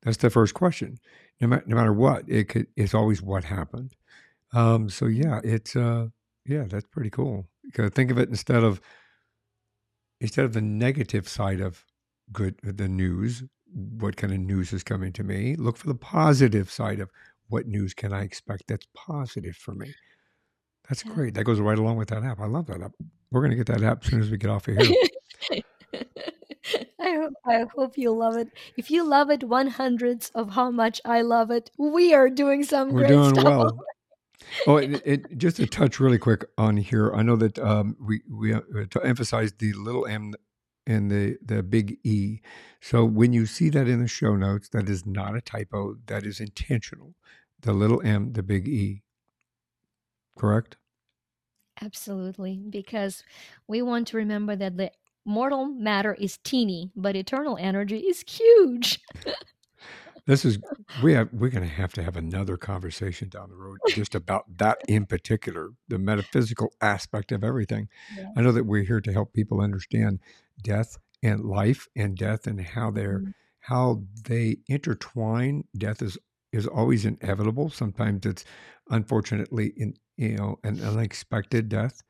that's the first question no, ma- no matter what it could it's always what happened um, so yeah it's uh, yeah that's pretty cool. Because think of it instead of instead of the negative side of good the news what kind of news is coming to me look for the positive side of what news can i expect that's positive for me. That's Yeah. great. That goes right along with that app. I love that app. We're going to get that app as soon as we get off of here. [LAUGHS] I hope, I hope you love it. If you love it one hundredths of how much I love it, we are doing some we're great doing stuff. well oh it, it, just to touch really quick on here i know that um, we we uh, to emphasize the little m and the the big e. So when you see that in the show notes that is not a typo. That is intentional. The little m the big e. Correct? Absolutely, because we want to remember that the mortal matter is teeny, but eternal energy is huge. [LAUGHS] This is we have we're going to have to have another conversation down the road just about that in particular, the metaphysical aspect of everything. Yeah. I know that we're here to help people understand death and life and death and how they're Mhm. how they intertwine. Death is is always inevitable. Sometimes it's unfortunately in you know an unexpected death.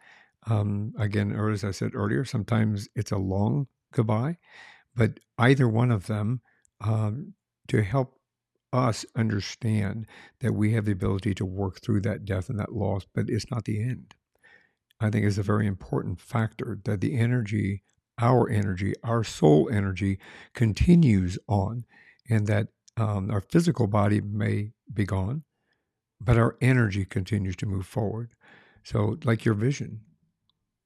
Um, again, or as I said earlier, sometimes it's a long goodbye, but either one of them um, to help us understand that we have the ability to work through that death and that loss, but it's not the end. I think is a very important factor that the energy, our energy, our soul energy continues on, and that um, our physical body may be gone, but our energy continues to move forward. So, like your vision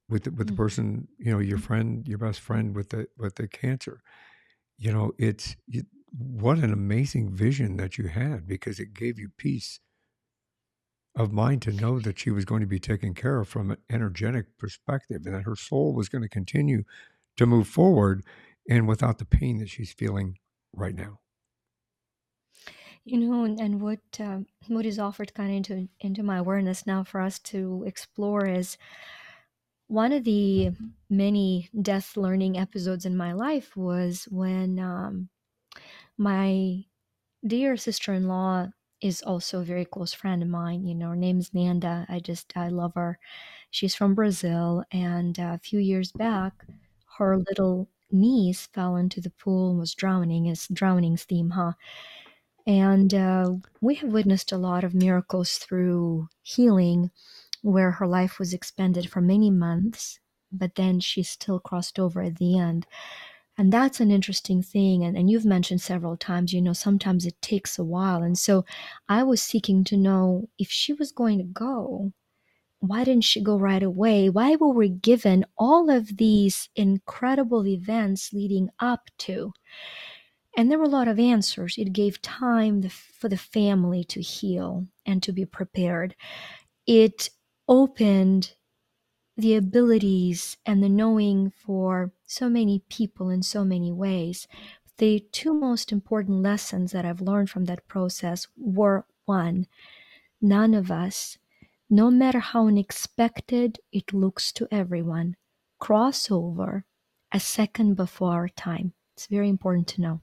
with the, with the Mhm. person, you know, your friend, your best friend with the with the cancer, you know, it's it, what an amazing vision that you had because it gave you peace of mind to know that she was going to be taken care of from an energetic perspective and that her soul was going to continue to move forward and without the pain that she's feeling right now. You know, and, what uh, what is offered kind of into into my awareness now for us to explore is one of the many death learning episodes in my life was when um, my dear sister-in-law is also a very close friend of mine. You know, her name's Nanda. I just, I love her. She's from Brazil. And a few years back, her little niece fell into the pool and was drowning. Is drowning's theme, huh? And uh, we have witnessed a lot of miracles through healing where her life was expended for many months, but then she still crossed over at the end. And that's an interesting thing. And, and you've mentioned several times, you know, sometimes it takes a while. And so I was seeking to know if she was going to go, why didn't she go right away? Why were we given all of these incredible events leading up to? And there were a lot of answers. It gave time for the family to heal and to be prepared. It opened the abilities and the knowing for so many people in so many ways. The two most important lessons that I've learned from that process were one, none of us, no matter how unexpected it looks to everyone, cross over a second before our time. It's very important to know.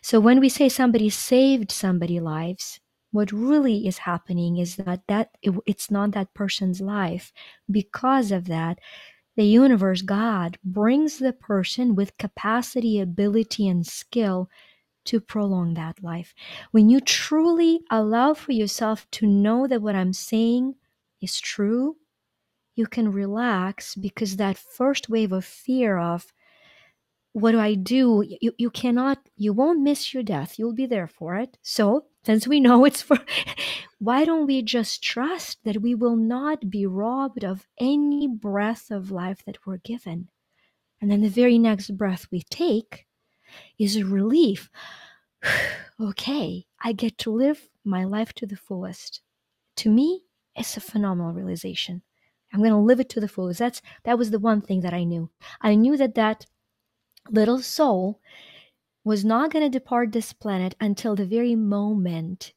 So when we say somebody saved somebody's lives, what really is happening is that that it, it's not that person's life. Because of that the universe god brings the person with capacity ability and skill to prolong that life. When you truly allow for yourself to know that what i'm saying is true you can relax because that first wave of fear of what do I do? You, you cannot, you won't miss your death. You'll be there for it. So, since we know [LAUGHS] it's for, why don't we just trust that we will not be robbed of any breath of life that we're given? And then the very next breath we take is a relief. [SIGHS] okay, I get to live my life to the fullest. To me, it's a phenomenal realization. I'm going to live it to the fullest. That's that was the one thing that I knew. I knew that that little soul was not going to depart this planet until the very moment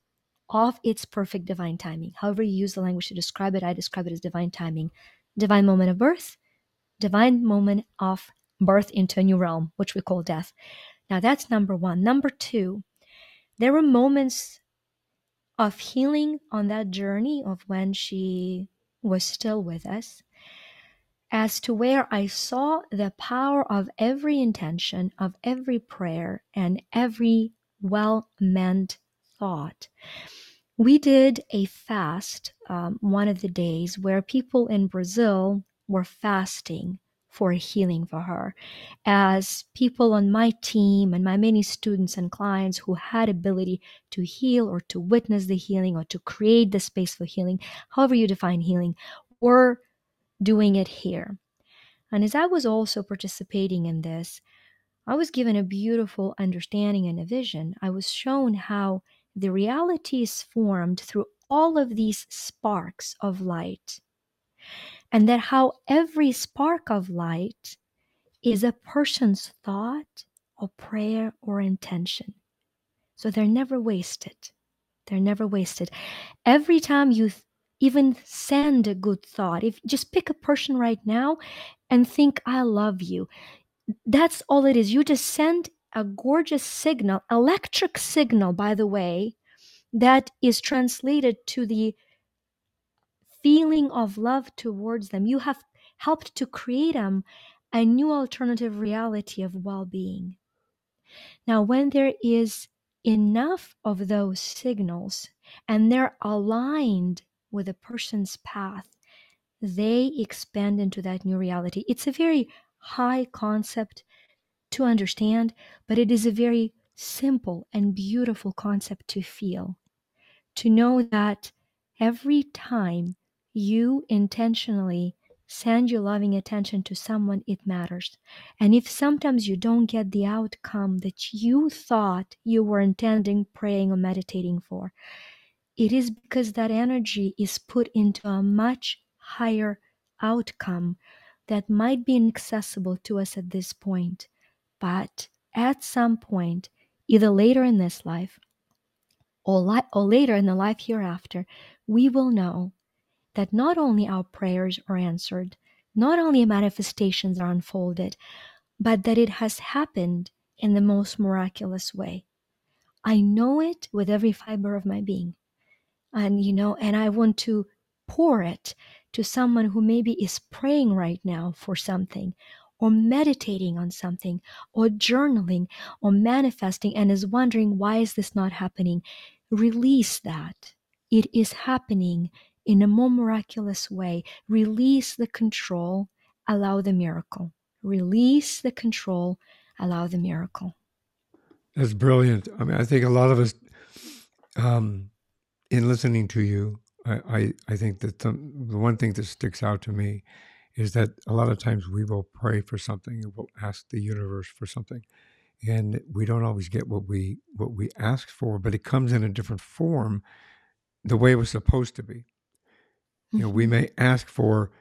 of its perfect divine timing. However, you use the language to describe it, I describe it as divine timing. Divine moment of birth, divine moment of birth into a new realm, which we call death. Now, that's number one. Number two, there were moments of healing on that journey of when she was still with us as to where I saw the power of every intention, of every prayer, and every well meant thought. We did a fast um, one of the days where people in Brazil were fasting for healing for her. As people on my team and my many students and clients who had ability to heal or to witness the healing or to create the space for healing, however you define healing, were doing it here. And as I was also participating in this, I was given a beautiful understanding and a vision. I was shown how the reality is formed through all of these sparks of light, and that how every spark of light is a person's thought or prayer or intention. So they're never wasted. They're never wasted. Every time you even send a good thought. If just pick a person right now and think i love you. That's all it is. You just send a gorgeous signal electric signal by the way that is translated to the feeling of love towards them. You have helped to create them a new alternative reality of well-being. Now when there is enough of those signals and they're aligned with a person's path, they expand into that new reality. It's a very high concept to understand, but it is a very simple and beautiful concept to feel. To know that every time you intentionally send your loving attention to someone, it matters. And if sometimes you don't get the outcome that you thought you were intending, praying, or meditating for, it is because that energy is put into a much higher outcome that might be inaccessible to us at this point. But at some point, either later in this life or, li- or later in the life hereafter, we will know that not only our prayers are answered, not only manifestations are unfolded, but that it has happened in the most miraculous way. I know it with every fiber of my being. And you know and i want to pour it to someone who maybe is praying right now for something or meditating on something or journaling or manifesting and is wondering why is this not happening? Release that. It is happening in a more miraculous way. Release the control allow the miracle. Release the control allow the miracle. That's brilliant. I mean i think a lot of us um, in listening to you I, I, I think that the, the one thing that sticks out to me is that a lot of times we will pray for something and we'll ask the universe for something and we don't always get what we what we ask for but it comes in a different form the way it was supposed to be you know we mm-hmm. may ask for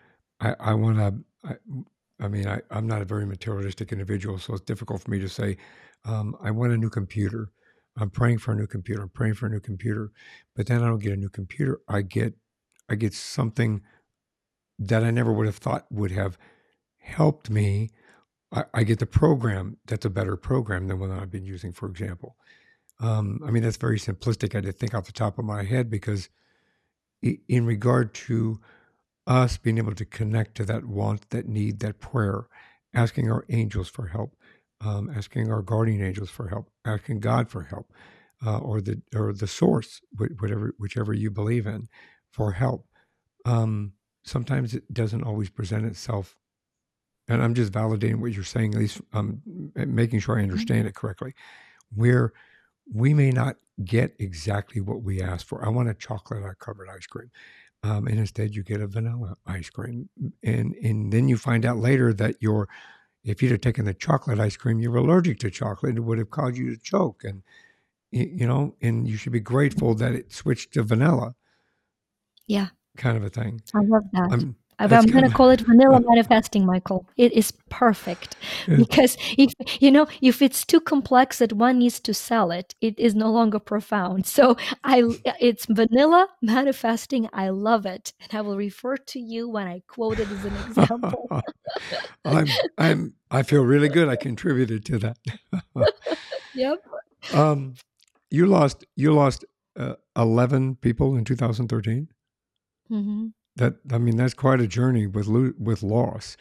i, I want to I, I, mean I, i'm not a very materialistic individual so it's difficult for me to say um, i want a new computer i'm praying for a new computer i'm praying for a new computer but then i don't get a new computer i get i get something that I never would have thought would have helped me. I, I get the program that's a better program than that I've been using, for example. Um, I mean, that's very simplistic. I did think off the top of my head because, in regard to us being able to connect to that want, that need, that prayer, asking our angels for help, um, asking our guardian angels for help, asking God for help, uh, or the or the source, whatever whichever you believe in, for help. Um, sometimes it doesn't always present itself. And I'm just validating what you're saying, at least um, making sure I mm-hmm. understand it correctly. Where we may not get exactly what we asked for. I want a chocolate covered ice cream. Um, and instead you get a vanilla ice cream. And, and then you find out later that you're, if you'd have taken the chocolate ice cream, you're allergic to chocolate. It would have caused you to choke. And, you know, and you should be grateful that it switched to vanilla. Yeah kind of a thing. I love that. I'm, I'm going to call it vanilla manifesting, Michael. It is perfect because if you know if it's too complex that one needs to sell it, it is no longer profound. So I, it's vanilla manifesting. I love it, and I will refer to you when I quote it as an example. [LAUGHS] I'm, I'm, I feel really good. I contributed to that. [LAUGHS] yep. Um, you lost, you lost uh, eleven people in 2013. Mm-hmm. That I mean, that's quite a journey with with loss.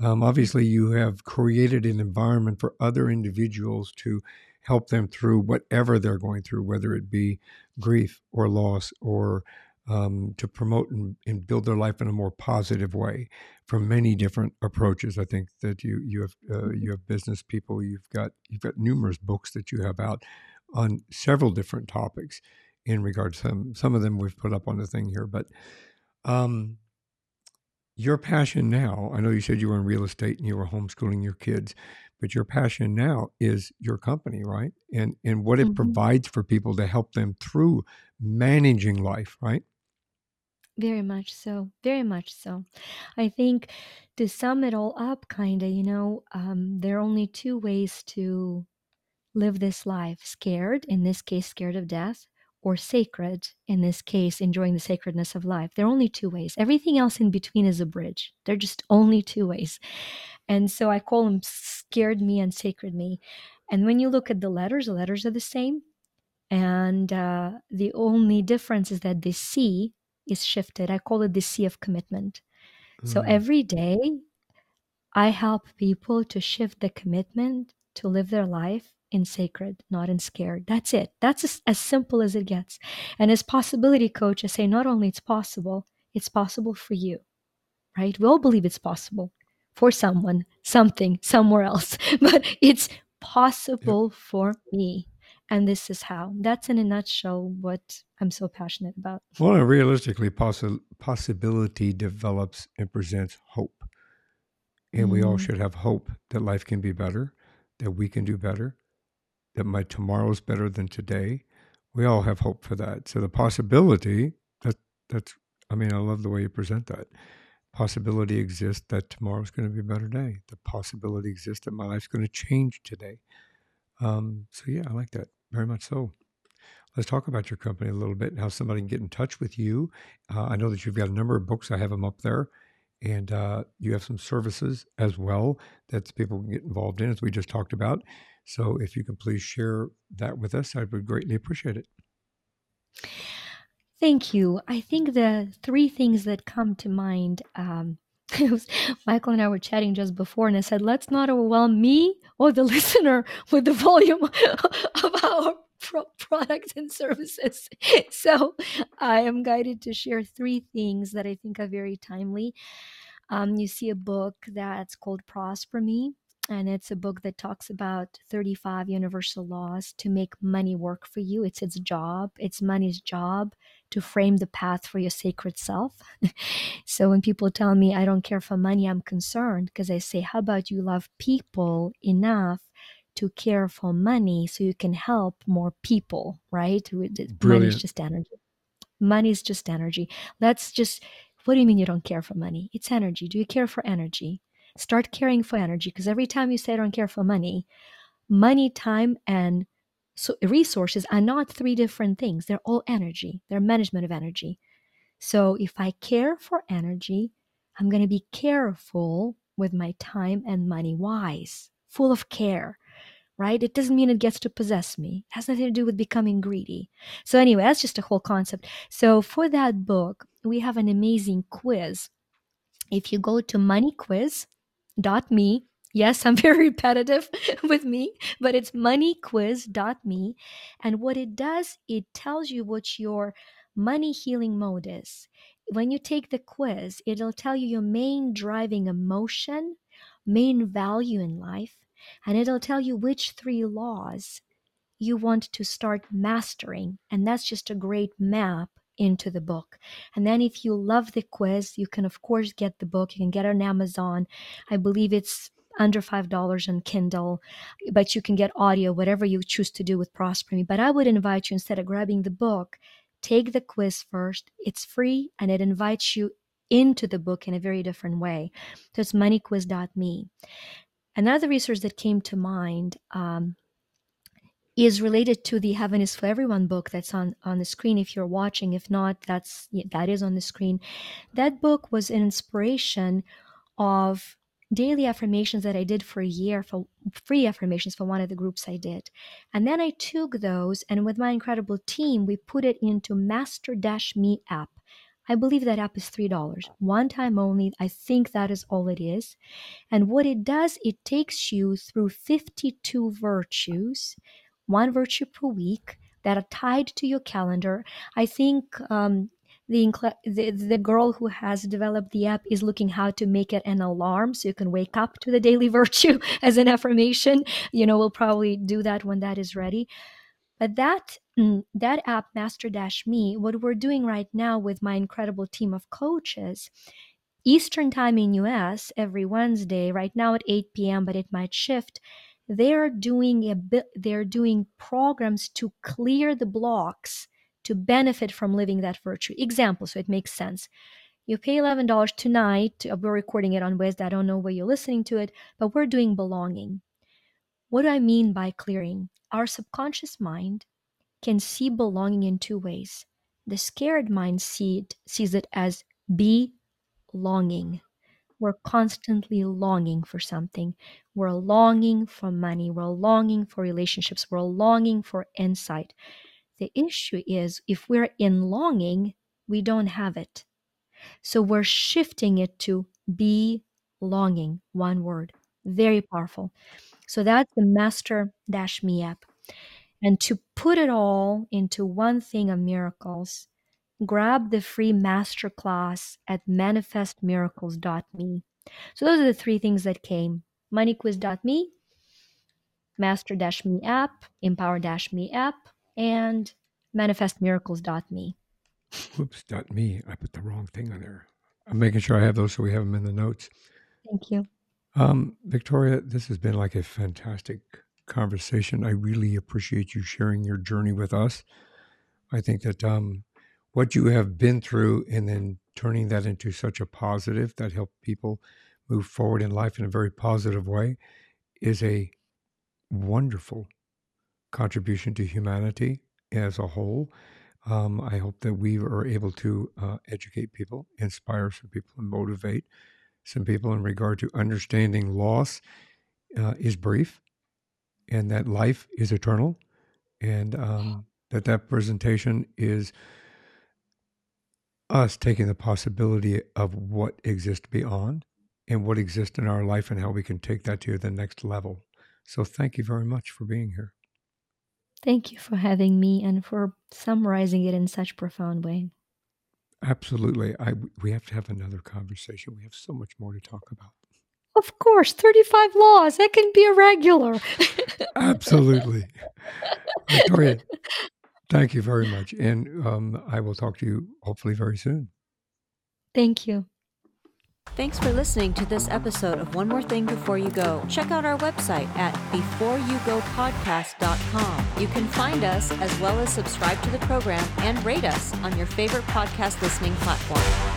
Um, obviously, you have created an environment for other individuals to help them through whatever they're going through, whether it be grief or loss or um, to promote and, and, build their life in a more positive way from many different approaches. I think that you you have uh, mm-hmm. you have business people, you've got you've got numerous books that you have out on several different topics in regards to some some of them we've put up on the thing here, but um, your passion now, I know you said you were in real estate and you were homeschooling your kids, but your passion now is your company, right? And and what it mm-hmm. provides for people to help them through managing life, right? Very much so. Very much so. I think to sum it all up, kind of, you know, um, there are only two ways to live this life scared, in this case, scared of death, or sacred, in this case, enjoying the sacredness of life. There are only two ways. Everything else in between is a bridge. They're just only two ways. And so I call them scared me and sacred me. And when you look at the letters, the letters are the same. And uh, the only difference is that the C is shifted. I call it the C of commitment. Mm. So every day, I help people to shift the commitment to live their life in sacred, not in scared. That's it. That's as, as, simple as it gets. And as possibility coach, I say not only it's possible, it's possible for you, right? We all believe it's possible for someone, something, somewhere else, [LAUGHS] but it's possible for me. And this is how. That's in a nutshell what I'm so passionate about. Well, and realistically, possi- possibility develops and presents hope. And mm we all mm-hmm. should have hope that life can be better, that we can do better, that my tomorrow is better than today. We all have hope for that. So the possibility that that's I mean, I love the way you present that. Possibility exists that tomorrow's going to be a better day. The possibility exists that my life's going to change today. Um, so yeah, I like that very much so. Let's talk about your company a little bit and how somebody can get in touch with you. Uh, I know that you've got a number of books. I have them up there, and uh, you have some services as well that people can get involved in, as we just talked about. So if you can please share that with us, I would greatly appreciate it. Thank you. I think the three things that come to mind. Um, [LAUGHS] Michael and I were chatting just before, and I said, let's not overwhelm me or the [LAUGHS] listener with the volume [LAUGHS] of our pro- products and services. So I am guided to share three things that I think are very timely. Um, you see a book that's called Prosper Me and it's a book that talks about 35 universal laws to make money work for you. It's its job, it's money's job to frame the path for your sacred self. [LAUGHS] so when people tell me I don't care for money, I'm concerned because I say, How about you love people enough? To care for money so you can help more people, right? Money is just energy. Money is just energy. Let's just, what do you mean you don't care for money? It's energy. Do you care for energy? Start caring for energy because every time you say I don't care for money, money, time, and so resources are not three different things. They're all energy. They're management of energy. So if I care for energy, I'm going to be careful with my time and money wise, full of care, right? It doesn't mean it gets to possess me. It has nothing to do with becoming greedy. So anyway, that's just a whole concept. So for that book, we have an amazing quiz. If you go to Money Quiz, dot me. Yes, I'm [LAUGHS] very repetitive with me, but it's moneyquiz.me. And what it does, it tells you what your money healing mode is. When you take the quiz, it'll tell you your main driving emotion, main value in life, and it'll tell you which three laws you want to start mastering. And that's just a great map into the book. And then if you love the quiz, you can of course get the book. You can get it on Amazon. I believe it's under $5 on Kindle, but you can get audio, whatever you choose to do with Prosper Me. But I would invite you instead of grabbing the book, take the quiz first. It's free and it invites you into the book in a very different way. So it's moneyquiz.me. Another resource that came to mind um, is related to the Heaven is for Everyone book that's on, on the screen if you're watching. If not, that's that is on the screen. That book was an inspiration of daily affirmations that I did for a year for free affirmations for one of the groups I did. And then I took those and with my incredible team, we put it into Master Dash Me app. I believe that app is $3, one time only. I think that is all it is. And what it does, it takes you through 52 virtues one virtue per week that are tied to your calendar. I think um, the, the, the girl who has developed the app is looking how to make it an alarm so you can wake up to the daily [LAUGHS] virtue as an affirmation. You know, we'll probably do that when that is ready. But that mm, that app, Master Dash Me, what we're doing right now with my incredible team of coaches, Eastern time in US every Wednesday, right now at 8 p.m., but it might shift they're doing a they're doing programs to clear the blocks to benefit from living that virtue. Example so it makes sense. You pay $11 tonight uh, we're recording it on Wednesday. i don't know where you're listening to it but we're doing belonging. What do i mean by clearing? Our subconscious mind can see belonging in two ways. The scared mind see it, sees it as be longing we're constantly longing for something. We're longing for money. We're longing for relationships. We're longing for insight. The issue is if we're in longing, we don't have it. So we're shifting it to be longing, one word. Very powerful. So that's the Master Dash Me app. And to put it all into one thing of miracles, grab the free masterclass at manifestmiracles.me. So those are the three things that came moneyquiz.me, master me app, empower me app, and manifestmiracles.me. Whoops, dot me. I put the wrong thing on there. I'm making sure I have those so we have them in the notes. Thank you. Um, Victoria, this has been like a fantastic conversation. I really appreciate you sharing your journey with us. I think that um, what you have been through and then turning that into such a positive that helped people move forward in life in a very positive way is a wonderful contribution to humanity as a whole. Um, I hope that we are able to uh, educate people, inspire some people, and motivate some people in regard to understanding loss uh, is brief and that life is eternal and um, that that presentation is us taking the possibility of what exists beyond and what exists in our life and how we can take that to the next level. So thank you very much for being here. Thank you for having me and for summarizing it in such profound way. Absolutely. I we have to have another conversation. We have so much more to talk about. Of course, 35 laws. That can be a regular. Absolutely. [LAUGHS] Victoria, thank you very much. And um, I will talk to you hopefully very soon. Thank you. Thanks for listening to this episode of One More Thing Before You Go. Check out our website at beforeyougopodcast.com. You can find us as well as subscribe to the program and rate us on your favorite podcast listening platform.